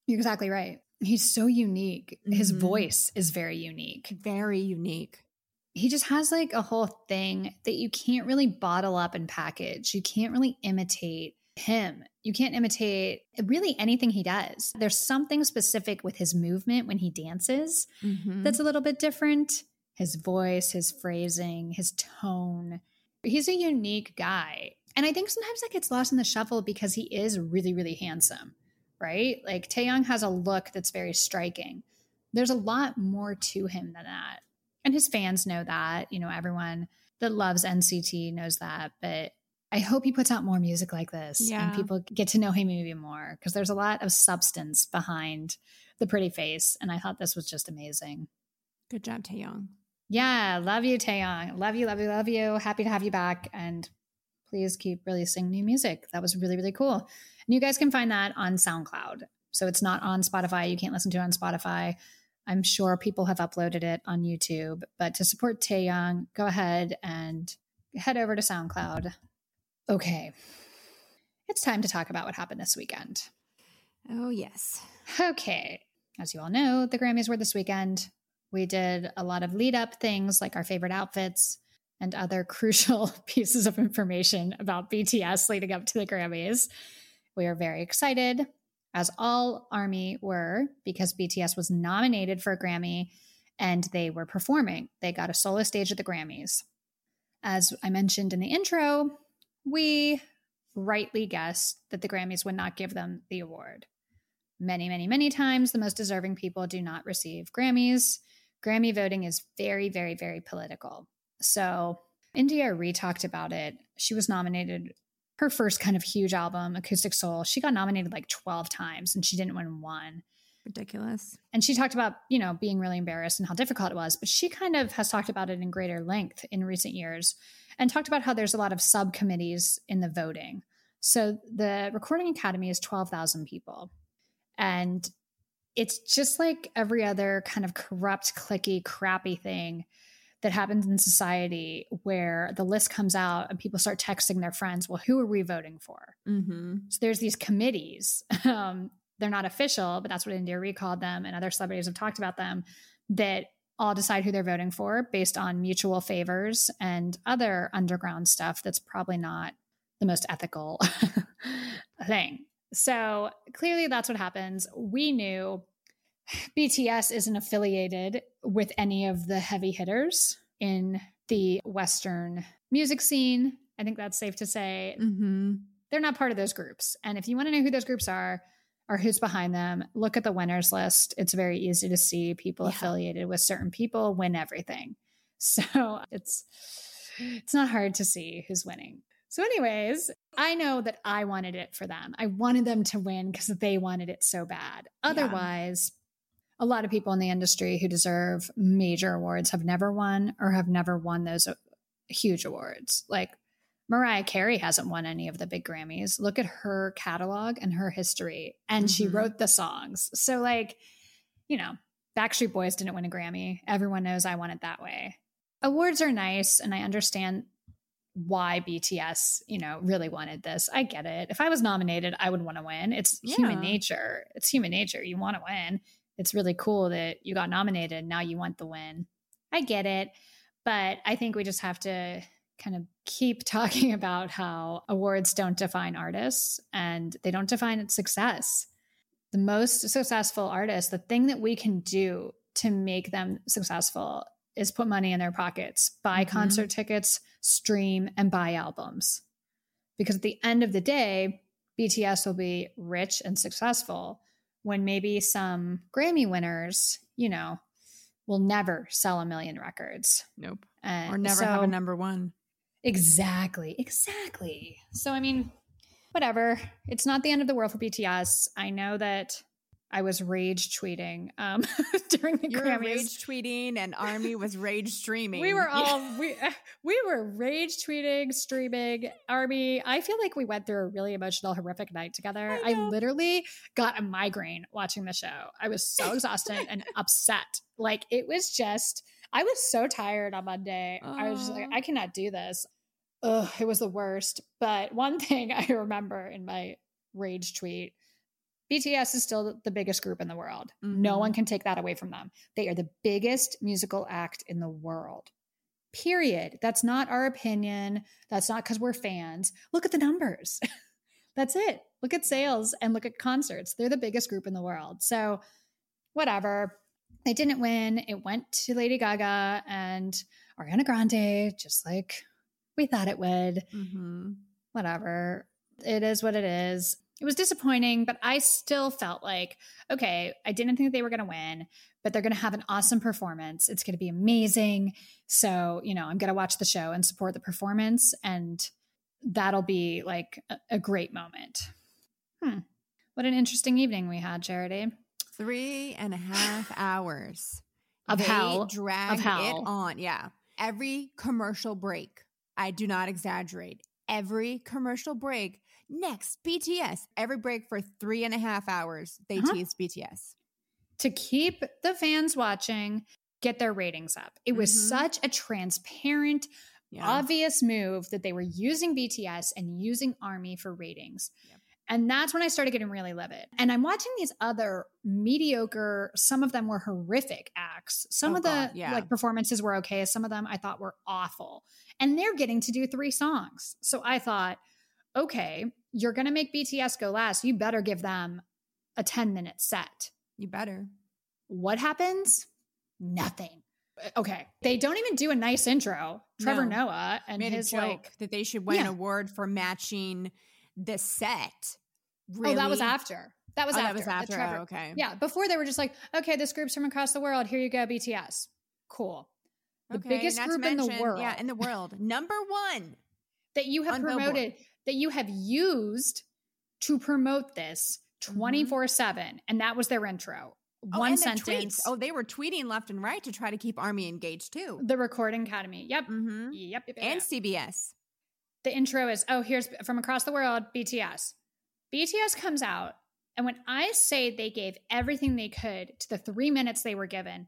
You're exactly right. He's so unique. His Mhm. voice is very unique. Very unique. He just has like a whole thing that you can't really bottle up and package. You can't really imitate him. You can't imitate really anything he does. There's something specific with his movement when he dances Mhm. that's a little bit different. His voice, his phrasing, his tone. He's a unique guy. And I think sometimes that gets lost in the shuffle because he is really, really handsome, right? Like Taeyong has a look that's very striking. There's a lot more to him than that. And his fans know that. You know, everyone that loves NCT knows that. But I hope he puts out more music like this Yeah. and people get to know him even more because there's a lot of substance behind the pretty face. And I thought this was just amazing. Good job, Taeyong. Yeah, love you, Taeyong. Love you, love you, love you. Happy to have you back. And please keep releasing new music. That was really, really cool. And you guys can find that on SoundCloud. So it's not on Spotify. You can't listen to it on Spotify. I'm sure people have uploaded it on YouTube. But to support Taeyong, go ahead and head over to SoundCloud. Okay. It's time to talk about what happened this weekend. Oh, yes. Okay. As you all know, the Grammys were this weekend. We did a lot of lead up things like our favorite outfits and other crucial pieces of information about BTS leading up to the Grammys. We are very excited, as all Army were, because BTS was nominated for a Grammy and they were performing. They got a solo stage at the Grammys. As I mentioned in the intro, we rightly guessed that the Grammys would not give them the award many, many, many times the most deserving people do not receive Grammys. Grammy voting is very, very, very political. So India.Arie talked about it. She was nominated her first kind of huge album, Acoustic Soul. She got nominated like 12 times and she didn't win one. Ridiculous. And she talked about, you know, being really embarrassed and how difficult it was, but she kind of has talked about it in greater length in recent years and talked about how there's a lot of subcommittees in the voting. So the Recording Academy is 12,000 people. And it's just like every other kind of corrupt, cliquey, crappy thing that happens in society where the list comes out and people start texting their friends, well, who are we voting for? Mm-hmm. So there's these committees. Um, they're not official, but that's what India.Arie called them, and other celebrities have talked about them that all decide who they're voting for based on mutual favors and other underground stuff that's probably not the most ethical thing. So clearly that's what happens. We knew BTS isn't affiliated with any of the heavy hitters in the Western music scene. I think that's safe to say Mm-hmm. they're not part of those groups. And if you want to know who those groups are or who's behind them, look at the winners list. It's very easy to see people Yeah. affiliated with certain people win everything. So it's it's not hard to see who's winning. So anyways, I know that I wanted it for them. I wanted them to win because they wanted it so bad. Otherwise, a lot of people in the industry who deserve major awards have never won or have never won those uh, huge awards. Like Mariah Carey hasn't won any of the big Grammys. Look at her catalog and her history. And she Mhm. wrote the songs. So, like, you know, Backstreet Boys didn't win a Grammy. Everyone knows I want it that way. Awards are nice, and I understand why BTS, you know, really wanted this. I get it. If I was nominated, I would want to win. It's Yeah. human nature. It's human nature. You want to win. it's really cool that you got nominated. Now you want the win. I get it. But I think we just have to kind of keep talking about how awards don't define artists and they don't define success. The most successful artists, the thing that we can do to make them successful is put money in their pockets, buy Mhm. concert tickets, stream, and buy albums. Because at the end of the day, BTS will be rich and successful when maybe some Grammy winners, you know, will never sell a million records. Nope. And Or never have a number one. Exactly. Exactly. So, I mean, whatever. It's not the end of the world for BTS. I know that I was rage tweeting um, during the You Grammys. rage tweeting and Army was rage streaming. we were Yeah. all we we were rage tweeting, streaming. Army, I feel like we went through a really emotional, horrific night together. I I, literally got a migraine watching the show. I was so exhausted and upset. Like it was just, I was so tired on Monday. I was just like, I cannot do this. Ugh, it was the worst. But one thing I remember in my rage tweet. BTS is still the biggest group in the world. No Mhm. one can take that away from them. They are the biggest musical act in the world. Period. That's not our opinion. That's not because we're fans. Look at the numbers. That's it. Look at sales and look at concerts. They're the biggest group in the world. So, whatever. They didn't win. It went to Lady Gaga and Ariana Grande, just like we thought it would Mhm. whatever. It is what it is. It was disappointing, but I still felt like, okay, I didn't think they were going to win, but they're going to have an awesome performance. It's going to be amazing. So, you know, I'm going to watch the show and support the performance, and that'll be like a, a great moment. Hmm. What an interesting evening we had, Charity. Three and a half hours Of They hell. Dragged hell. it on. Yeah. Every commercial break, I do not exaggerate. Every commercial break, next BTS. Every break for three and a half hours, they Uh-huh. teased BTS. to keep the fans watching, get their ratings up. It was Mhm. such a transparent, Yeah. obvious move that they were using BTS and using Army for ratings. Yep. And that's when I started getting really livid. And I'm watching these other mediocre, some of them were horrific acts. Some Oh, of the God, yeah. like performances were okay. Some of them I thought were awful. And they're getting to do three songs. So I thought, okay, you're going to make BTS go last. You better give them a 10 minute set. you better. What happens? Nothing. Uh, okay. They don't even do a nice intro. Trevor No. Noah and Made his a joke like that they should win an award for matching the set. Oh, that was after. That was Oh, after. that was after. Trevor- Oh, okay. Yeah. Before they were just like, okay, this group's from across the world. Here you go, BTS. Cool. The Okay, biggest group in the world Yeah, in the world. Number one. that you have on Billboard. promoted, that you have used to promote this 24 7. And that was their intro. Mm-hmm. Oh, One the sentence. Oh, they were tweeting left and right to try to keep Army engaged too. the Recording Academy. Yep. Mm-hmm. Yep. yep, yep, And yep. CBS. the intro is oh here's from across the world bts bts comes out and when i say they gave everything they could to the three minutes they were given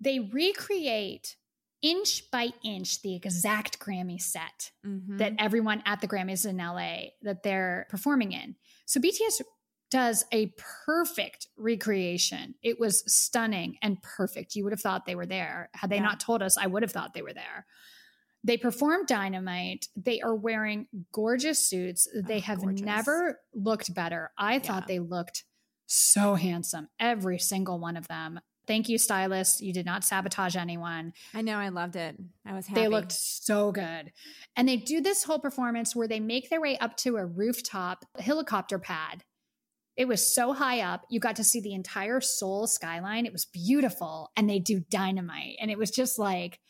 they recreate inch by inch the exact grammy set Mm-hmm. that everyone at the grammys in la that they're performing in. So bts does a perfect recreation. It was stunning and perfect. You would have thought they were there. Had they Yeah. not told us i would have thought they were there they perform Dynamite. They are wearing gorgeous suits. They Oh, have gorgeous. never looked better. I thought they looked so handsome, every single one of them. Thank you, stylists. You did not sabotage anyone. I know. I loved it. I was happy. They looked so good. And they do this whole performance where they make their way up to a rooftop helicopter pad. It was so high up. You got to see the entire Seoul skyline. It was beautiful. And they do dynamite. And it was just like,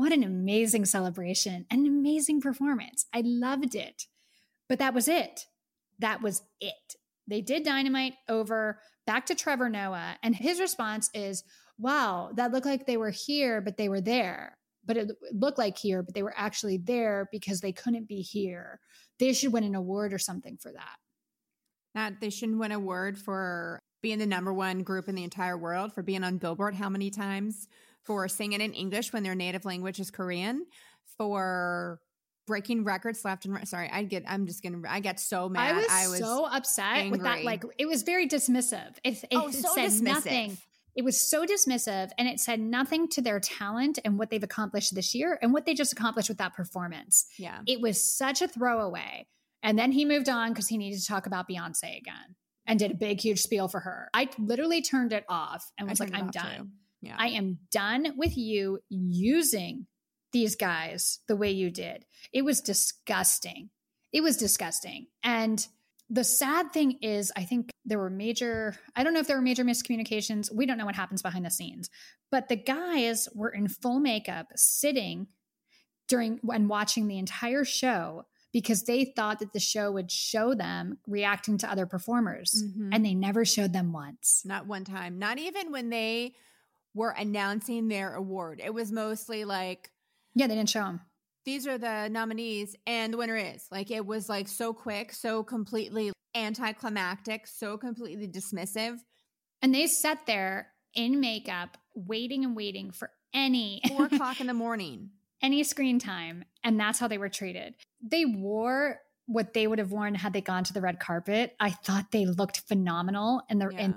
what an amazing celebration, an amazing performance. I loved it. But that was it. That was it. They did dynamite over back to Trevor Noah. And his response is, wow, that looked like they were here, but they were there. But it looked like here, but they were actually there because they couldn't be here. They should win an award or something for that. That they shouldn't win a award for being the number one group in the entire world for being on Billboard how many times for singing in English when their native language is Korean for breaking records left and right. Sorry, I get I'm just gonna I get so mad. I was, so upset with that. Like it was very dismissive. It, it Oh, so said dismissive. nothing. It was so dismissive and it said nothing to their talent and what they've accomplished this year and what they just accomplished with that performance. Yeah. It was such a throwaway. And then he moved on because he needed to talk about Beyonce again and did a big, huge spiel for her. I literally turned it off and was like, I'm done. too. Yeah. I am done with you using these guys the way you did. It was disgusting. It was disgusting. And the sad thing is, I think there were major, I don't know if there were major miscommunications. We don't know what happens behind the scenes, but the guys were in full makeup sitting during and watching the entire show because they thought that the show would show them reacting to other performers Mhm. and they never showed them once. Not one time. Not even when they were announcing their award. It was mostly like, Yeah, they didn't show them. these are the nominees and the winner is. Like it was like so quick, so completely anticlimactic, so completely dismissive. And they sat there in makeup, waiting and waiting for any Four o'clock in the morning. any screen time, and that's how they were treated. They wore what they would have worn had they gone to the red carpet. I thought they looked phenomenal, and the Yeah. and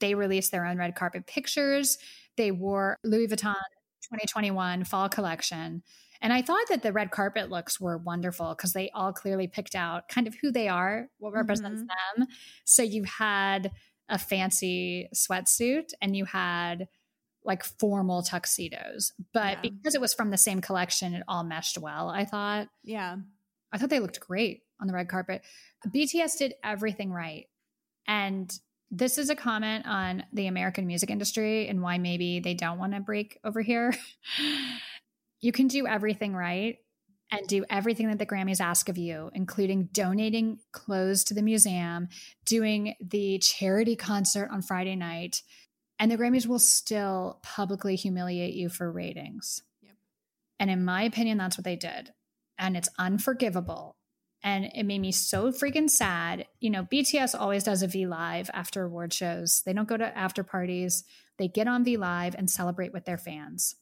they released their own red carpet pictures. They wore Louis Vuitton 2021 fall collection. And I thought that the red carpet looks were wonderful because they all clearly picked out kind of who they are, what represents mm-hmm. them. So you had a fancy sweatsuit and you had like formal tuxedos. But Yeah. because it was from the same collection, it all meshed well, I thought. Yeah. I thought they looked great on the red carpet. BTS did everything right. And this is a comment on the American music industry and why maybe they don't want to break over here. you can do everything right and do everything that the Grammys ask of you, including donating clothes to the museum, doing the charity concert on Friday night, and the Grammys will still publicly humiliate you for ratings. Yep. And in my opinion, that's what they did and it's unforgivable. And it made me so freaking sad. You know, BTS always does a V Live after award shows. They don't go to after parties. They get on V Live and celebrate with their fans.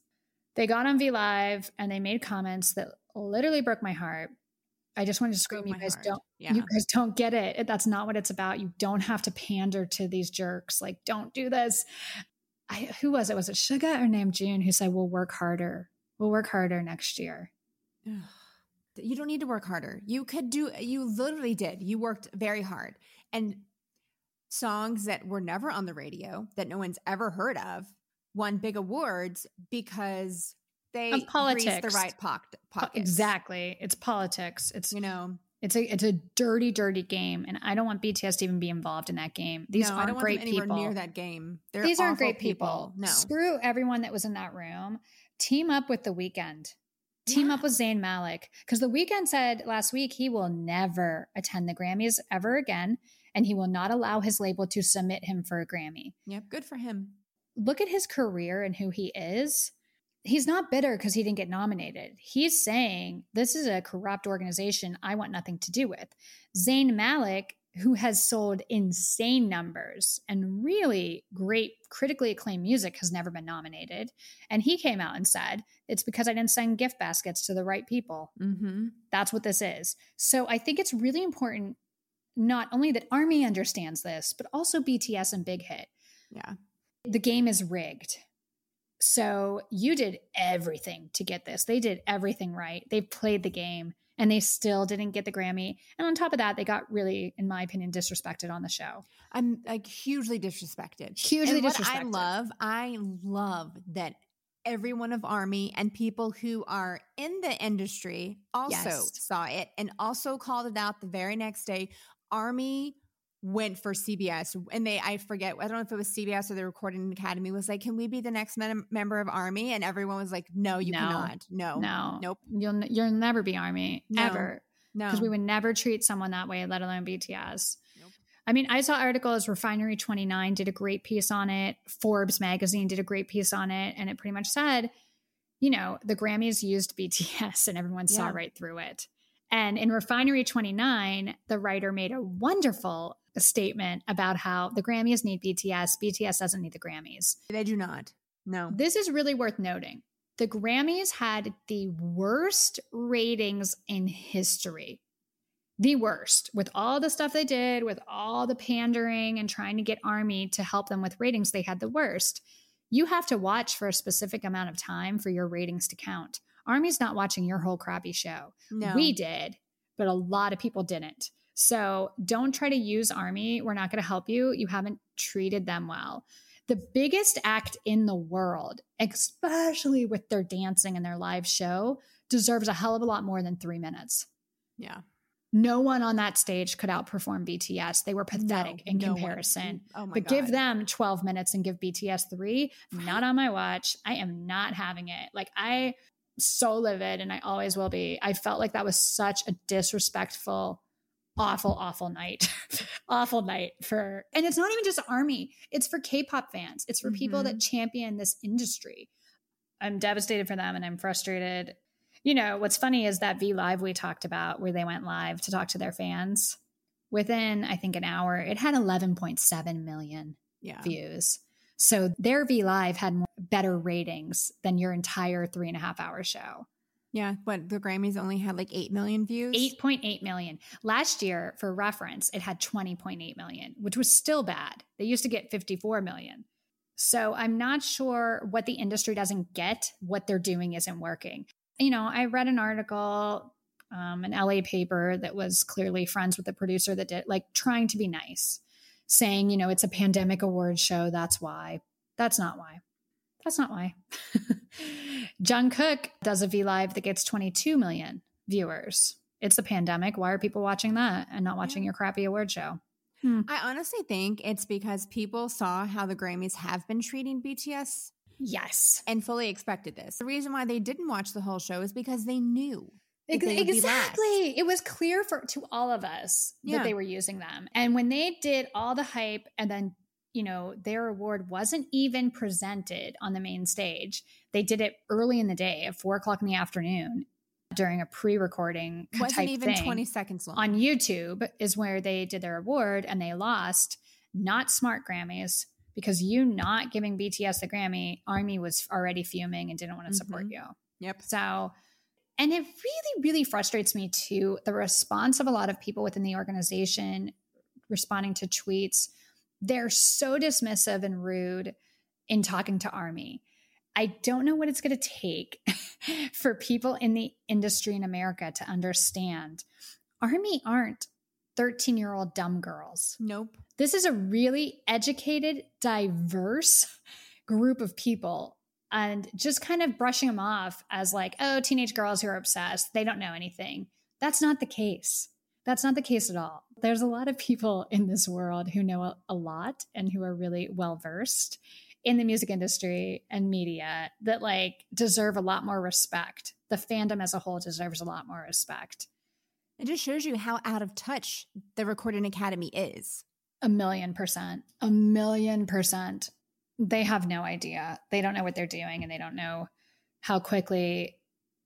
They got on V Live and they made comments that literally broke my heart. I just wanted to scream, you guys heart. don't Yeah. you guys don't get it. That's not what it's about. You don't have to pander to these jerks. Like, don't do this. I, who was it? Was it Suga or Namjoon who said, we'll work harder? We'll work harder next year. You don't need to work harder. You could do, you literally did. You worked very hard. And songs that were never on the radio, that no one's ever heard of, won big awards because they politics. the right poc- Po- pockets. Exactly. It's politics. It's You know, it's a it's a dirty, dirty game, and I don't want BTS to even be involved in that game. These no, aren't don't want great people. near that game. They're These aren't great people. No, Screw everyone that was in that room. Team up with the Weeknd. Team up with Zayn Malik. Because the Weeknd said last week he will never attend the Grammys ever again, and he will not allow his label to submit him for a Grammy. Yep, good for him. look at his career and who he is. He's not bitter because he didn't get nominated. He's saying, This is a corrupt organization I want nothing to do with. Zayn Malik, who has sold insane numbers and really great, critically acclaimed music, has never been nominated. And he came out and said, It's because I didn't send gift baskets to the right people. Mm-hmm. That's what this is. So I think it's really important not only that Army understands this, but also BTS and Big Hit Yeah. the game is rigged. So you did everything to get this. They did everything right. They played the game and they still didn't get the Grammy. And on top of that, they got really, in my opinion, disrespected on the show. I'm like hugely disrespected. Hugely and what I disrespected. love, I love that everyone of Army and people who are in the industry also Yes. saw it and also called it out the very next day. Army went for CBS and they, I forget, I don't know if it was CBS or the Recording Academy was like, can we be the next mem- member of Army? And everyone was like, no, you No. cannot. No, no, nope, You'll you'll never be Army No. ever no. because we would never treat someone that way, let alone BTS. Nope. I mean, I saw articles. Refinery Twenty Nine did a great piece on it. Forbes magazine did a great piece on it, and it pretty much said, you know, the Grammys used BTS, and everyone saw right through it. And in Refinery 29, the writer made a wonderful statement about how the Grammys need BTS. BTS doesn't need the Grammys. they do not. No. This is really worth noting. The Grammys had the worst ratings in history. the worst with all the stuff they did, with all the pandering and trying to get Army to help them with ratings. They had the worst. You have to watch for a specific amount of time for your ratings to count. Army's not watching your whole crappy show. No. We did, but a lot of people didn't. So don't try to use Army. We're not going to help you. You haven't treated them well. The biggest act in the world, especially with their dancing and their live show, deserves a hell of a lot more than three minutes. Yeah. No one on that stage could outperform BTS. They were pathetic No, in no comparison. Oh my but give them 12 minutes and give BTS three. Not on my watch. I am not having it. Like I so livid and I always will be. I felt like that was such a disrespectful, awful, awful night. awful night for and it's not even just army, it's for K-pop fans. It's for people that mm-hmm. champion this industry. I'm devastated for them and I'm frustrated. You know, what's funny is that V Live we talked about where they went live to talk to their fans. Within, I think, an hour, it had 11.7 million Yeah. views. So their V Live had more, better ratings than your entire three and a half hour show. Yeah. But the Grammys only had like 8 million views. 8.8 million. Last year, for reference, it had 20.8 million, which was still bad. They used to get 54 million. So I'm not sure what the industry doesn't get, what they're doing isn't working. You know, I read an article, um, an LA paper that was clearly friends with the producer that did, like, trying to be nice, saying, you know, it's a pandemic award show. That's why. That's not why. That's not why. Jungkook does a V Live that gets 22 million viewers. It's the pandemic. Why are people watching that and not watching your crappy award show? Hmm. I honestly think it's because people saw how the Grammys have been treating BTS Yes. and fully expected this. The reason why they didn't watch the whole show is because they knew. they would be last. Exactly. It was clear for to all of us Yeah. that they were using them. And when they did all the hype and then, you know, their award wasn't even presented on the main stage. They did it early in the day at four o'clock in the afternoon during a pre-recording Wasn't type even thing. 20 seconds long. on YouTube is where they did their award and they lost. Not smart Grammys because you not giving BTS the Grammy, Army was already fuming and didn't want to support Mhm. you. Yep. So, and it really, really frustrates me too the response of a lot of people within the organization responding to tweets. They're so dismissive and rude in talking to Army. I don't know what it's going to take for people in the industry in America to understand Army aren't 13 year old dumb girls. Nope. This is a really educated, diverse group of people. And just kind of brushing them off as like, oh, teenage girls who are obsessed, they don't know anything. That's not the case. That's not the case at all. There's a lot of people in this world who know a, lot and who are really well versed in the music industry and media that like deserve a lot more respect. The fandom as a whole deserves a lot more respect. It just shows you how out of touch the Recording Academy is. A million percent. A million percent. They have no idea. They don't know what they're doing and they don't know how quickly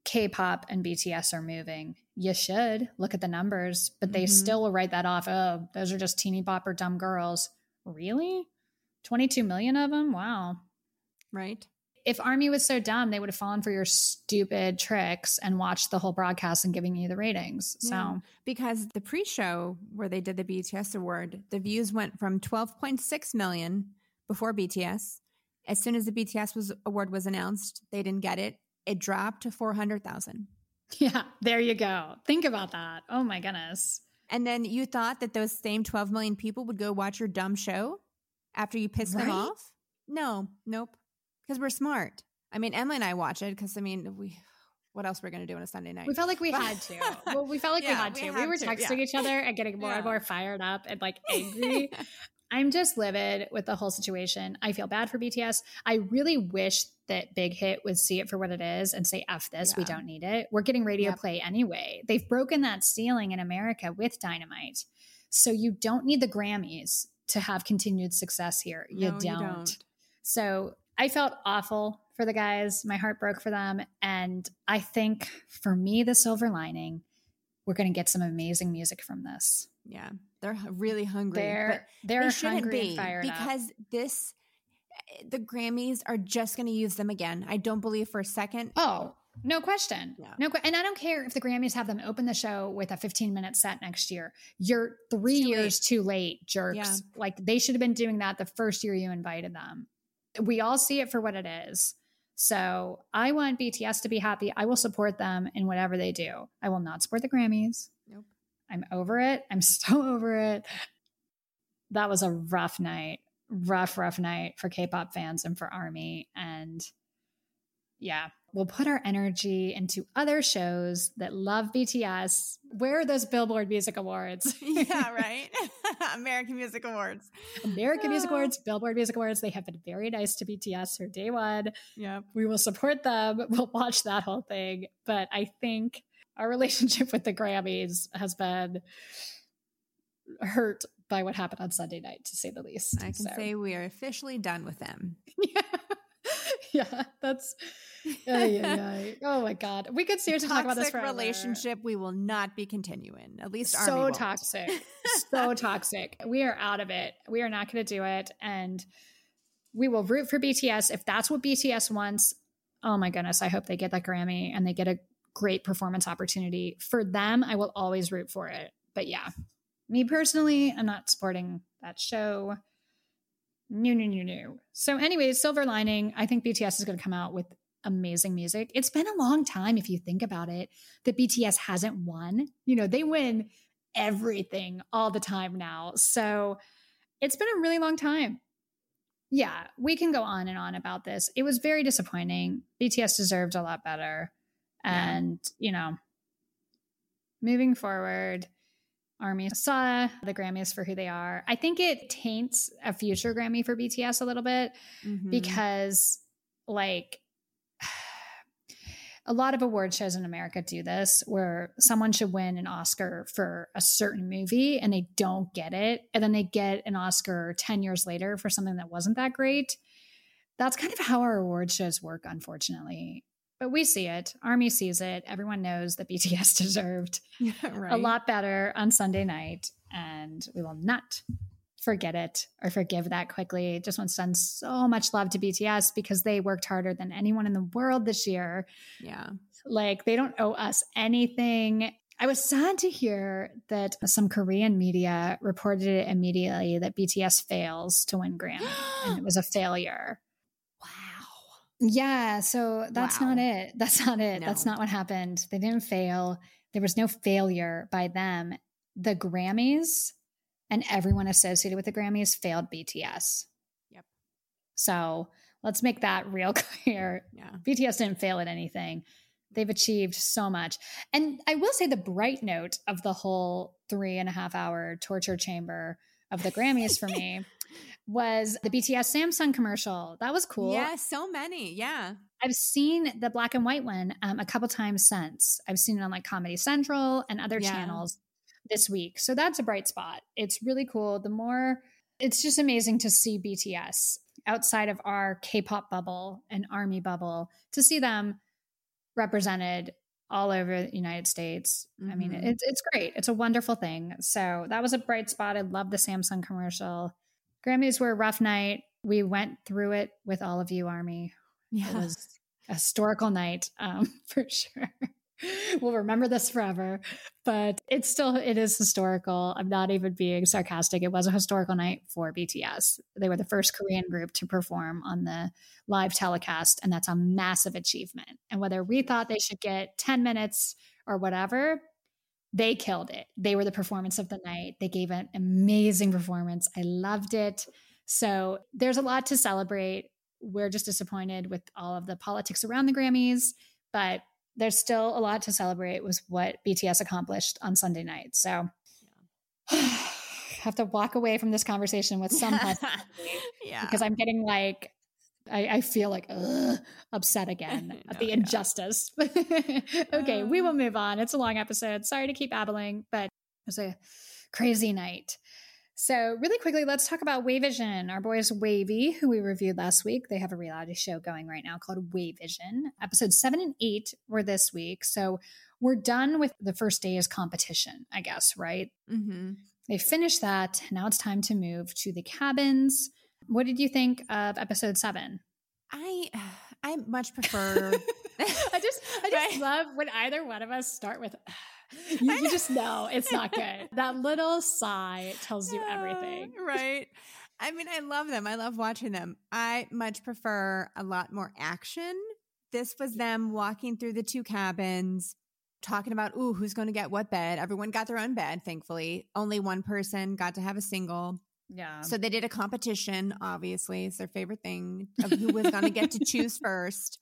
K pop and BTS are moving. You should look at the numbers, but they Mhm. still will write that off. Oh, those are just teeny bopper dumb girls. Really? 22 million of them? Wow. Right. If Army was so dumb, they would have fallen for your stupid tricks and watched the whole broadcast and giving you the ratings. So, Yeah. Because the pre show where they did the BTS award, the views went from 12.6 million before BTS. As soon as the BTS was award was announced, they didn't get it. It dropped to 400,000. yeah, there you go. Think about that. Oh my goodness. And then you thought that those same 12 million people would go watch your dumb show after you pissed them off? No, nope. Because we're smart. I mean, Emily and I watch it because, I mean, we, what else we're going to do on a Sunday night? We felt like we had to. Well, we felt like we Yeah, had we to. We, have were to, texting yeah. each other and getting more and more fired up and like angry. I'm just livid with the whole situation. I feel bad for BTS. I really wish that Big Hit would see it for what it is and say, F this, we don't need it. We're getting radio Yep. play anyway. They've broken that ceiling in America with Dynamite. So you don't need the Grammys to have continued success here. You, No, don't. you don't. So I felt awful for the guys. My heart broke for them. And I think for me, the silver lining, we're going to get some amazing music from this. Yeah, they're really hungry. They're but they're they shouldn't hungry be fired up. because this, eh, the Grammys are just going to use them again. I don't believe for a second. Oh, No question. Yeah. No, and I don't care if the Grammys have them open the show with a 15 minute set next year. You're three Too years too late, jerks. Yeah. Like they should have been doing that the first year you invited them. We all see it for what it is. So I want BTS to be happy. I will support them in whatever they do. I will not support the Grammys. Nope. I'm over it. I'm so over it. That was a rough night. Rough, rough night for K pop fans and for Army. And yeah, we'll put our energy into other shows that love BTS. Where are those Billboard Music Awards? yeah, right. American Music Awards. American Music Ah. Awards, Billboard Music Awards. They have been very nice to BTS for day one. Yep. We will support them. We'll watch that whole thing. But I think our relationship with the Grammys has been hurt by what happened on Sunday night, to say the least. I can So, say we are officially done with them. yeah, yeah, that's. ay, ay, ay. Oh my god, we could seriously talk about this Toxic forever. relationship we will not be continuing. At least Army so won't. toxic so toxic we are out of it we are not going to do it and we will root for bts if that's what bts wants oh my goodness i hope they get that grammy and they get a great performance opportunity for them i will always root for it but yeah me personally i'm not supporting that show no no no no so anyways silver lining i think bts is going to come out with amazing music it's been a long time if you think about it that bts hasn't won you know they win everything all the time now. So it's been a really long time. Yeah, we can go on and on about this. It was very disappointing. BTS deserved a lot better. And, you know, moving forward, Army saw the Grammys for who they are. I think it taints a future Grammy for BTS a little bit Mhm. because like a lot of award shows in America do this where someone should win an Oscar for a certain movie and they don't get it and then they get an Oscar 10 years later for something that wasn't that great. That's kind of how our award shows work unfortunately. But we see it. Army sees it. Everyone knows that BTS deserved Yeah, right. a lot better on Sunday night, and we will not forget it or forgive that quickly. Just want to send so much love to BTS because they worked harder than anyone in the world this year. Yeah. Like they don't owe us anything. I was sad to hear that some Korean media reported it immediately that BTS fails to win Grammy and it was a failure. Yeah, so that's Wow. not it. That's not it. No. That's not what happened. They didn't fail. There was no failure by them. The Grammys and everyone associated with the Grammys failed BTS. Yep. So let's make that real clear. Yeah. BTS didn't fail at anything. They've achieved so much. And I will say the bright note of the whole three and a half hour torture chamber of the Grammys for me was the BTS Samsung commercial. That was cool. Yeah, so many. Yeah. I've seen the black and white one um, a couple times since. I've seen it on like Comedy Central and other Yeah. channels this week. So that's a bright spot. It's really cool. The more, it's just amazing to see BTS outside of our K pop bubble and army bubble, to see them represented all over the United States. I mean, Mhm. it's, it's great. It's a wonderful thing. So that was a bright spot. I love the Samsung commercial. Grammys were a rough night. We went through it with all of you, Army. Yeah. It was a historical night um, for sure. we'll remember this forever, but it's still it is historical. I'm not even being sarcastic. It was a historical night for BTS. They were the first Korean group to perform on the live telecast, and that's a massive achievement. And whether we thought they should get 10 minutes or whatever, they killed it. They were the performance of the night. They gave an amazing performance. I loved it. So there's a lot to celebrate. We're just disappointed with all of the politics around the Grammys, but there's still a lot to celebrate with what BTS accomplished on Sunday night. So have to walk away from this conversation with some yeah. because I'm getting like I, I feel like ugh, upset again at No, the injustice. okay, we Uh. will move on. It's a long episode. Sorry to keep babbling, but it was a crazy night. So, really quickly, let's talk about Wayvision. Our boys WayV, who we reviewed last week, they have a reality show going right now called Wayvision. Episodes seven and eight were this week. So, we're done with the first day's competition, I guess, right? hmm They finished that. Now it's time to move to the cabins. What did you think of episode seven? I I much prefer I just, I just Right. love when either one of us start with. You, you just know it's not good. That little sigh tells you everything. Uh, right. I mean, I love them. I love watching them. I much prefer a lot more action. This was them walking through the two cabins, talking about, ooh, who's going to get what bed. Everyone got their own bed, thankfully. Only one person got to have a single. Yeah. So they did a competition, obviously. It's their favorite thing of who was going to get to choose first.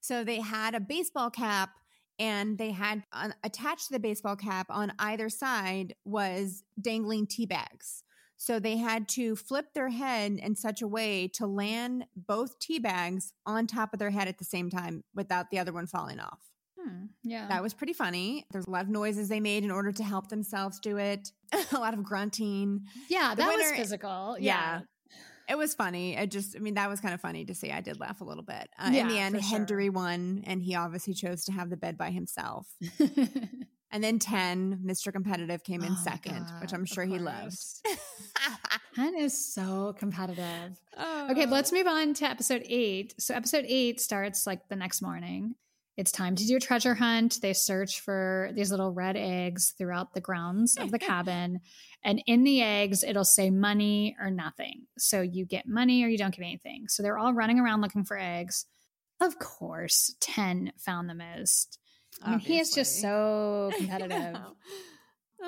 So they had a baseball cap and they had on, attached to the baseball cap on either side was dangling tea bags. So they had to flip their head in such a way to land both tea bags on top of their head at the same time without the other one falling off. Hmm, yeah. That was pretty funny. There's a lot of noises they made in order to help themselves do it. a lot of grunting. yeah, the that was physical. yeah. Yeah. It was funny. It just, I mean, that was kind of funny to see. I did laugh a little bit. Uh, in the end, for sure. Hendery won, and he obviously chose to have the bed by himself. And then Ten, Mr. Competitive came in Oh second, which I'm sure he loved. course. Ten is so competitive. Oh. Okay, let's move on to episode eight. So, episode eight starts like the next morning. It's time to do a treasure hunt. They search for these little red eggs throughout the grounds of the cabin. And in the eggs, it'll say money or nothing. So, you get money or you don't get anything. So, they're all running around looking for eggs. Of course, Ten found the most. I mean, he is just so competitive.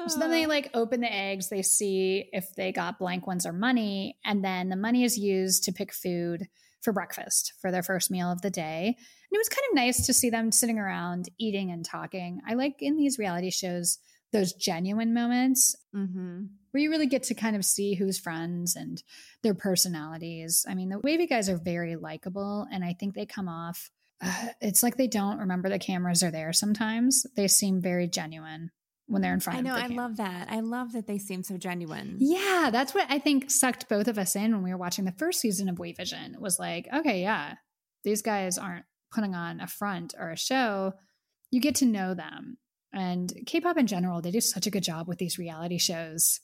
So then they like open the eggs, they see if they got blank ones or money, and then the money is used to pick food for breakfast for their first meal of the day. And it was kind of nice to see them sitting around eating and talking. I like in these reality shows those genuine moments mhm. where you really get to kind of see who's friends and their personalities. I mean, the WayV guys are very likable, and I think they come off. Uh, it's like they don't remember the cameras are there sometimes. They seem very genuine when they're in front I of know. I camera. love that. I love that they seem so genuine. Yeah, that's what I think sucked both of us in when we were watching the first season of WayVision. Was like, okay, yeah, these guys aren't putting on a front or a show. You get to know them. And K-pop in general, they do such a good job with these reality shows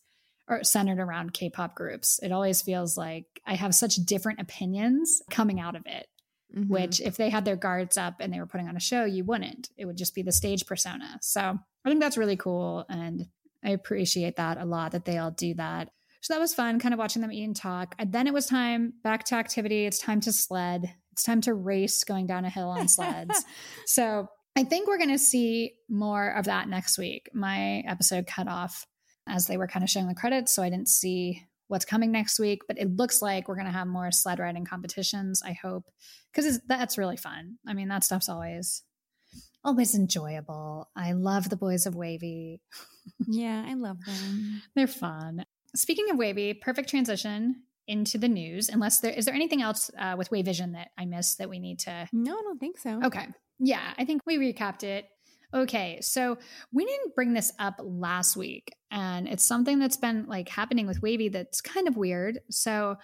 or centered around K-pop groups. It always feels like I have such different opinions coming out of it. Mhm. Which, if they had their guards up and they were putting on a show, you wouldn't. It would just be the stage persona. So I think that's really cool. And I appreciate that a lot that they all do that. So that was fun, kind of watching them eat and talk. And then it was time back to activity. It's time to sled. It's time to race going down a hill on sleds. so I think we're going to see more of that next week. My episode cut off as they were kind of showing the credits. So I didn't see what's coming next week, but it looks like we're going to have more sled riding competitions. I hope because that's really fun. I mean, that stuff's always always enjoyable. I love the boys of WayV. yeah, I love them. They're fun. Speaking of WayV, perfect transition into the news. Unless there is there anything else uh, with WayVision that I missed that we need to No, I don't think so. Okay. Yeah, I think we recapped it. Okay, so we didn't bring this up last week, and it's something that's been like happening with WayV that's kind of weird. So,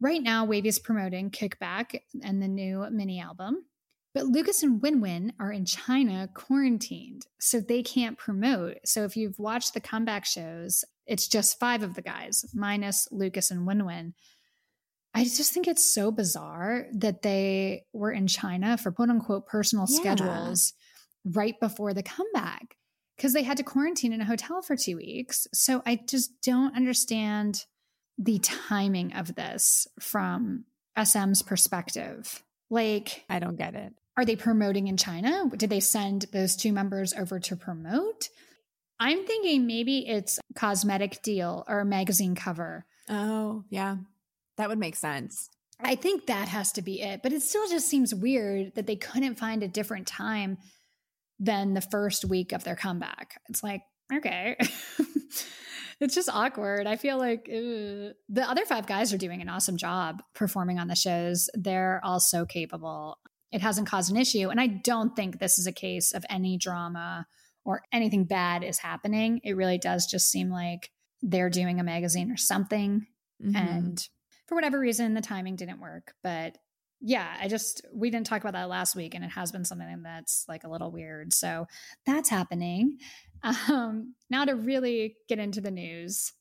right now, WayV is promoting Kickback and the new mini album, but Lucas and WinWin are in China quarantined, so they can't promote. So, if you've watched the comeback shows, it's just five of the guys minus Lucas and WinWin. I just think it's so bizarre that they were in China for quote unquote personal Yeah. schedules right before the comeback because they had to quarantine in a hotel for two weeks. So I just don't understand the timing of this from SM's perspective. Like, I don't get it. Are they promoting in China? Did they send those two members over to promote? I'm thinking maybe it's cosmetic deal or a magazine cover. Oh, yeah. That would make sense. I think that has to be it. But it still just seems weird that they couldn't find a different time than the first week of their comeback. It's like, okay. it's just awkward. I feel like ugh. the other five guys are doing an awesome job performing on the shows. They're all so capable. It hasn't caused an issue. And I don't think this is a case of any drama or anything bad is happening. It really does just seem like they're doing a magazine or something. Mhm. and for whatever reason the timing didn't work. But yeah i just we didn't talk about that last week and it has been something that's like a little weird. So that's happening. Um now to really get into the news.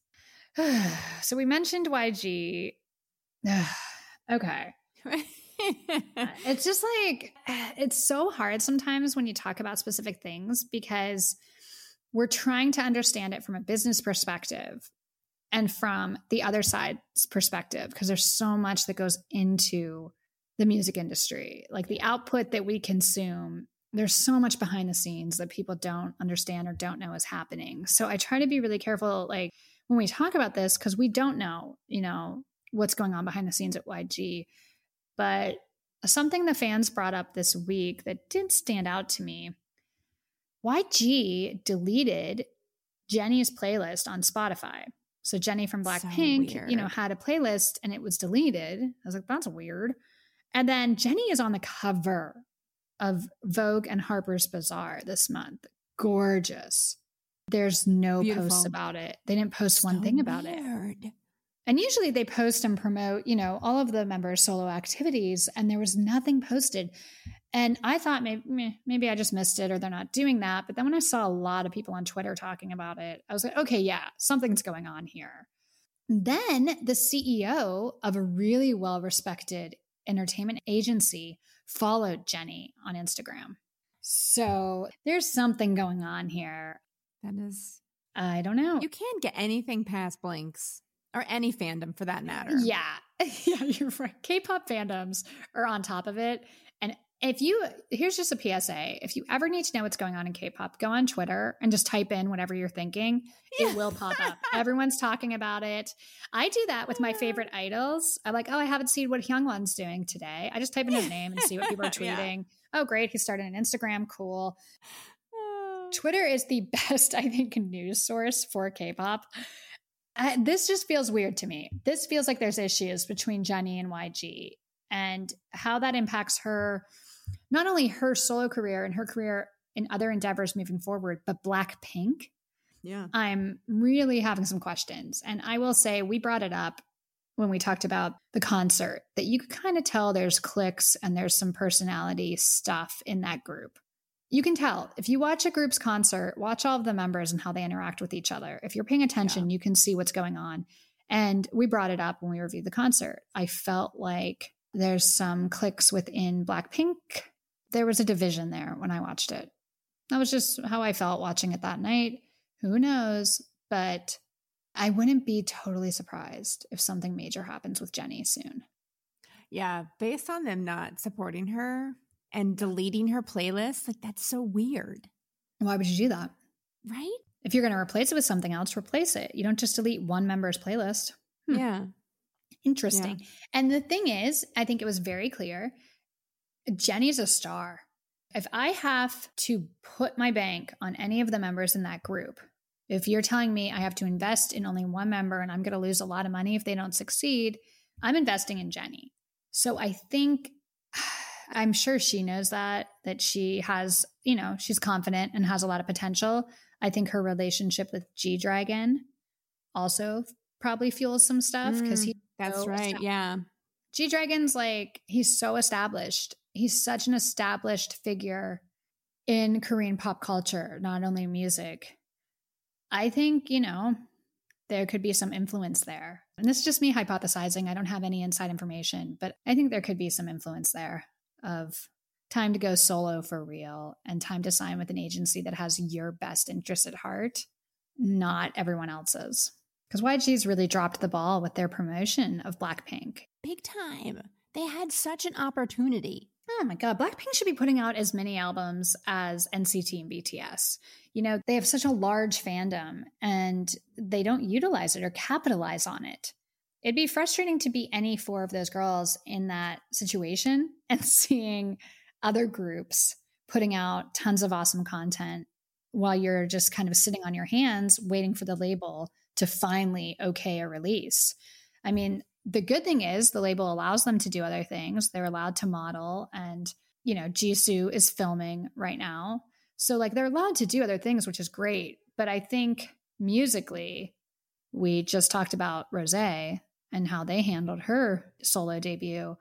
So we mentioned yg okay it's just like it's so hard sometimes when you talk about specific things because we're trying to understand it from a business perspective and from the other side's perspective because there's so much that goes into the music industry. Like the output that we consume there's so much behind the scenes that people don't understand or don't know is happening. So i try to be really careful like when we talk about this because we don't know you know what's going on behind the scenes at yg but something the fans brought up this week that did stand out to me YG deleted Jennie's playlist on Spotify. So Jennie from So Blackpink, you know, had a playlist and it was deleted. I was like, that's weird. And then Jennie is on the cover of Vogue and Harper's Bazaar this month. Gorgeous. There's no Beautiful. posts about it. They didn't post one thing about it. And usually they post and promote, you know, all of the members' solo activities, and there was nothing posted. And I thought maybe maybe I just missed it or they're not doing that. But then when I saw a lot of people on Twitter talking about it, I was like, okay, yeah, something's going on here. Then the CEO of a really well respected entertainment agency followed Jennie on Instagram. So there's something going on here. That is, I don't know. you can't get anything past Blinks or any fandom for that matter. Yeah. Yeah, you're right. K-pop fandoms are on top of it. And if you here's just a PSA. If you ever need to know what's going on in K-pop, go on Twitter and just type in whatever you're thinking. It will pop up. Everyone's talking about it. I do that with my favorite idols. I'm like, oh, I haven't seen what Hyungwon's doing today. I just type in his name and see what people are Yeah. tweeting. Oh, great. He started an Instagram. Cool. Twitter is the best, I think, news source for K-pop. Uh, this just feels weird to me. This feels like there's issues between Jennie and YG, and how that impacts her, not only her solo career and her career in other endeavors moving forward, but Blackpink. Yeah. I'm really having some questions, and I will say we brought it up when we talked about the concert that you could kind of tell there's cliques and there's some personality stuff in that group you can tell if you watch a group's concert, watch all of the members and how they interact with each other. If you're paying attention, you can see what's going on. And we brought it up when we reviewed the concert. I felt like there's some cliques within Blackpink. There was a division there when I watched it. That was just how I felt watching it that night. Who knows? But I wouldn't be totally surprised if something major happens with Jennie soon. Yeah. Based on them not supporting her and deleting her playlist, like that's so weird. Why would you do that? Right? If you're going to replace it with something else, replace it. You don't just delete one member's playlist. Hmm. Yeah. Interesting. And the thing is, I think it was very clear Jennie's a star. If I have to put my bank on any of the members in that group, if you're telling me I have to invest in only one member and I'm going to lose a lot of money if they don't succeed, I'm investing in Jennie. So I think I'm sure she knows that that she has, you know, she's confident and has a lot of potential. I think her relationship with G Dragon also probably fuels some stuff because Mm, he That's so right. Yeah. G Dragon's like, he's so established. He's such an established figure in Korean pop culture, not only music. I think, you know, there could be some influence there. And this is just me hypothesizing. I don't have any inside information, but I think there could be some influence there of time to go solo for real and time to sign with an agency that has your best interest at heart, not everyone else's. Because YG's really dropped the ball with their promotion of Blackpink. Big time. They had such an opportunity. Oh my God, Blackpink should be putting out as many albums as NCT and BTS. You know, they have such a large fandom and they don't utilize it or capitalize on it. It'd be frustrating to be any four of those girls in that situation and seeing other groups putting out tons of awesome content while you're just kind of sitting on your hands waiting for the label to finally okay a release. I mean, the good thing is the label allows them to do other things. They're allowed to model and, you know, Jisoo is filming right now. So like they're allowed to do other things, which is great. But I think musically, we just talked about Rose and how they handled her solo debut.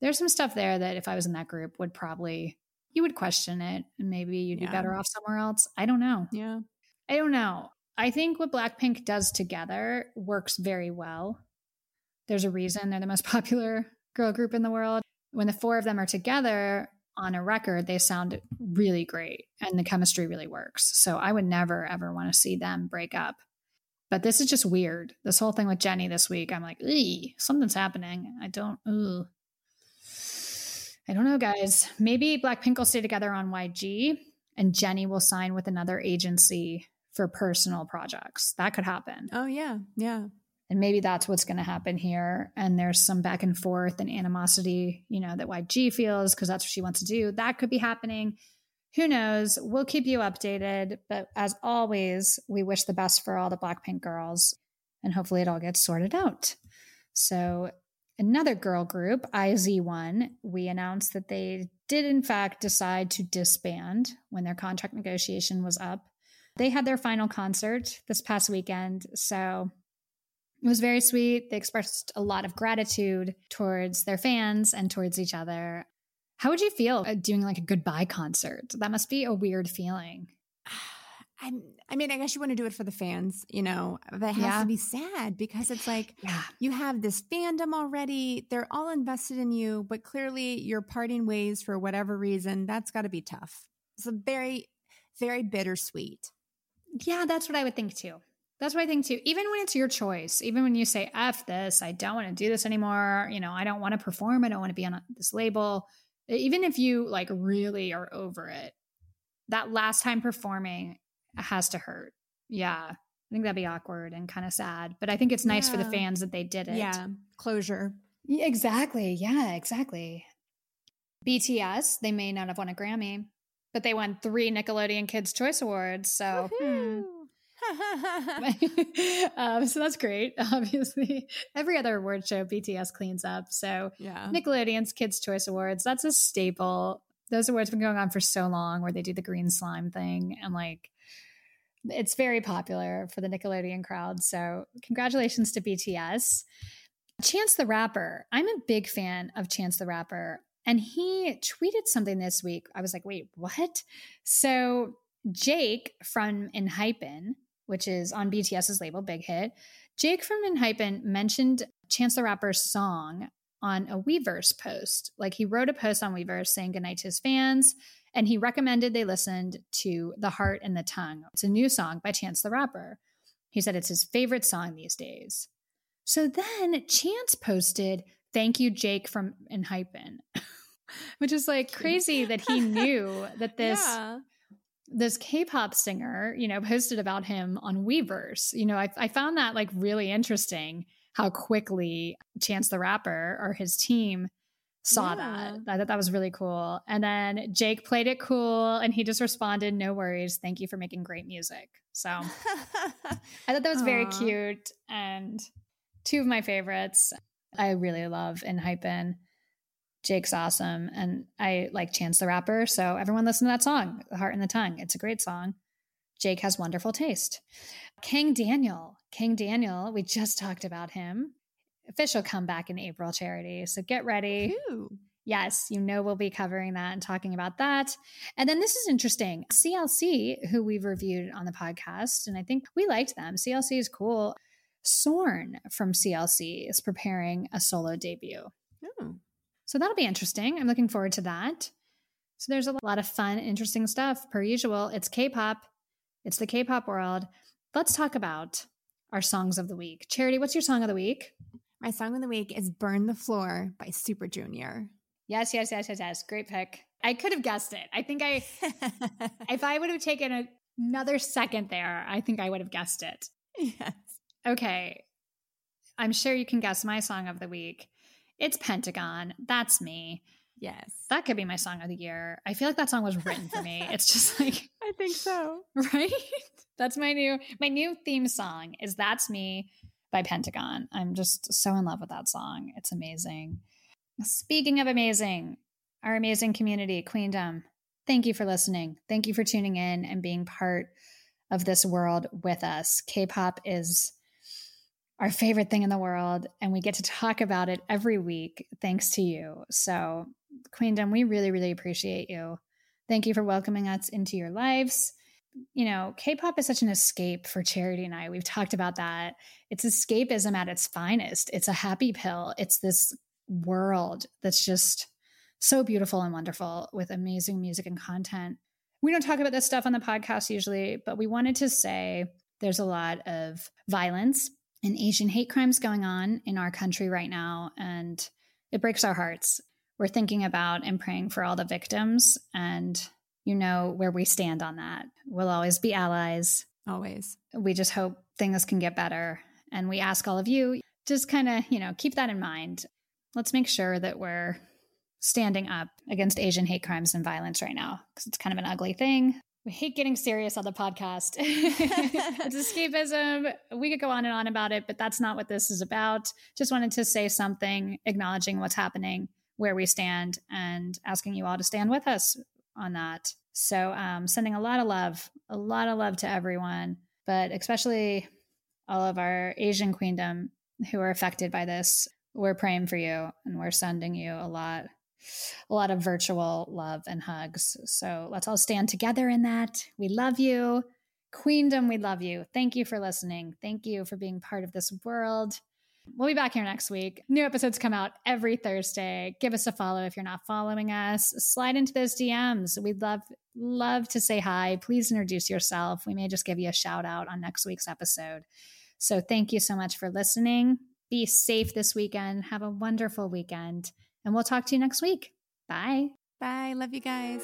There's some stuff there that if I was in that group would probably you would question it and maybe you'd Yeah. be better off somewhere else. I don't know. Yeah. I don't know. I think what Blackpink does together works very well. There's a reason they're the most popular girl group in the world. when the four of them are together on a record, they sound really great and the chemistry really works. So I would never ever want to see them break up. But this is just weird. This whole thing with Jennie this week, I'm like, something's happening. I don't, ooh. I don't know, guys. Maybe Blackpink will stay together on YG and Jennie will sign with another agency for personal projects. That could happen. Oh yeah, yeah. And maybe that's what's going to happen here. And there's some back and forth and animosity, you know, that YG feels because that's what she wants to do. That could be happening. Who knows? We'll keep you updated. But as always, we wish the best for all the Blackpink girls and hopefully it all gets sorted out. So, another girl group, IZ*ONE, we announced that they did, in fact, decide to disband when their contract negotiation was up. They had their final concert this past weekend. So, it was very sweet. They expressed a lot of gratitude towards their fans and towards each other. How would you feel uh, doing like a goodbye concert? That must be a weird feeling. I'm, I mean, I guess you want to do it for the fans, you know, but it has Yeah. to be sad because it's like Yeah. you have this fandom already. They're all invested in you, but clearly you're parting ways for whatever reason. That's got to be tough. It's a very, very bittersweet. Yeah, that's what I would think too. That's what I think too. Even when it's your choice, even when you say, F this, I don't want to do this anymore, you know, I don't want to perform, I don't want to be on this label. Even if you like really are over it, that last time performing has to hurt. Yeah. I think that'd be awkward and kind of sad. But I think it's nice for the fans that they did it. Yeah. Closure. Yeah, exactly. Yeah, exactly. BTS, they may not have won a Grammy, but they won three Nickelodeon Kids' Choice Awards. So, hmm. um, so that's great. Obviously, every other award show BTS cleans up. So yeah. Nickelodeon's Kids Choice Awards, that's a staple. Those awards have been going on for so long, where they do the green slime thing, and like it's very popular for the Nickelodeon crowd. So congratulations to BTS. Chance the Rapper. I'm a big fan of Chance the Rapper. And he tweeted something this week. I was like, wait, what? So Jake from Enhypen, which is on BTS's label, Big Hit, Jake from Enhypen mentioned Chance the Rapper's song on a Weverse post. Like he wrote a post on Weverse saying goodnight to his fans, and he recommended they listened to The Heart and the Tongue. It's a new song by Chance the Rapper. He said it's his favorite song these days. So then Chance posted, Thank you, Jake from Enhypen, which is like crazy that he knew that this Yeah. This K-pop singer, you know, posted about him on Weverse. You know, I, I found that like really interesting how quickly Chance the Rapper or his team saw Yeah. that. I thought that was really cool. And then Jake played it cool and he just responded, No worries. Thank you for making great music. So I thought that was very cute and two of my favorites. I really love Enhypen. Jake's awesome. And I like Chance the Rapper. So everyone listen to that song, The Heart and the Tongue. It's a great song. Jake has wonderful taste. Kang Daniel. Kang Daniel, we just talked about him. Official comeback in April charity. So get ready. Ooh. Yes, you know we'll be covering that and talking about that. And then this is interesting. CLC, who we've reviewed on the podcast, and I think we liked them. CLC is cool. Sorn from CLC is preparing a solo debut. Ooh. So that'll be interesting. I'm looking forward to that. So there's a lot of fun, interesting stuff. Per usual, it's K pop, it's the K pop world. Let's talk about our songs of the week. Charity, what's your song of the week? My song of the week is Burn the Floor by Super Junior. Yes, yes, yes, yes, yes. Great pick. I could have guessed it. I think I, if I would have taken a, another second there, I think I would have guessed it. yes. Okay. I'm sure you can guess my song of the week. It's Pentagon. That's me. Yes. That could be my song of the year. I feel like that song was written for me. It's just like, I think so. right? That's my new my new theme song is That's Me by Pentagon. I'm just so in love with that song. It's amazing. Speaking of amazing, our amazing community, Queendom. Thank you for listening. Thank you for tuning in and being part of this world with us. K-pop is our favorite thing in the world and we get to talk about it every week thanks to you. So, Queendom, we really really appreciate you. Thank you for welcoming us into your lives you know, K-pop is such an escape for Charity and I. We've talked about that. It's escapism at its finest. It's a happy pill. It's this world that's just so beautiful and wonderful with amazing music and content. We don't talk about this stuff on the podcast usually, but we wanted to say there's a lot of violence and Asian hate crimes going on in our country right now. And it breaks our hearts. We're thinking about and praying for all the victims. And you know where we stand on that. We'll always be allies. Always. We just hope things can get better. And we ask all of you just kind of, you know, keep that in mind. Let's make sure that we're standing up against Asian hate crimes and violence right now because it's kind of an ugly thing. We hate getting serious on the podcast. it's escapism. We could go on and on about it, but that's not what this is about. Just wanted to say something, acknowledging what's happening, where we stand, and asking you all to stand with us on that. So, um, sending a lot of love, a lot of love to everyone, but especially all of our Asian queendom who are affected by this. We're praying for you and we're sending you a lot, a lot of virtual love and hugs. So let's all stand together in that. We love you. Queendom, we love you. Thank you for listening. Thank you for being part of this world. We'll be back here next week. New episodes come out every Thursday. Give us a follow if you're not following us. Slide into those DMs. We'd love love to say hi. Please introduce yourself. We may just give you a shout out on next week's episode. So thank you so much for listening. Be safe this weekend. Have a wonderful weekend. And we'll talk to you next week. Bye. Bye. Love you guys.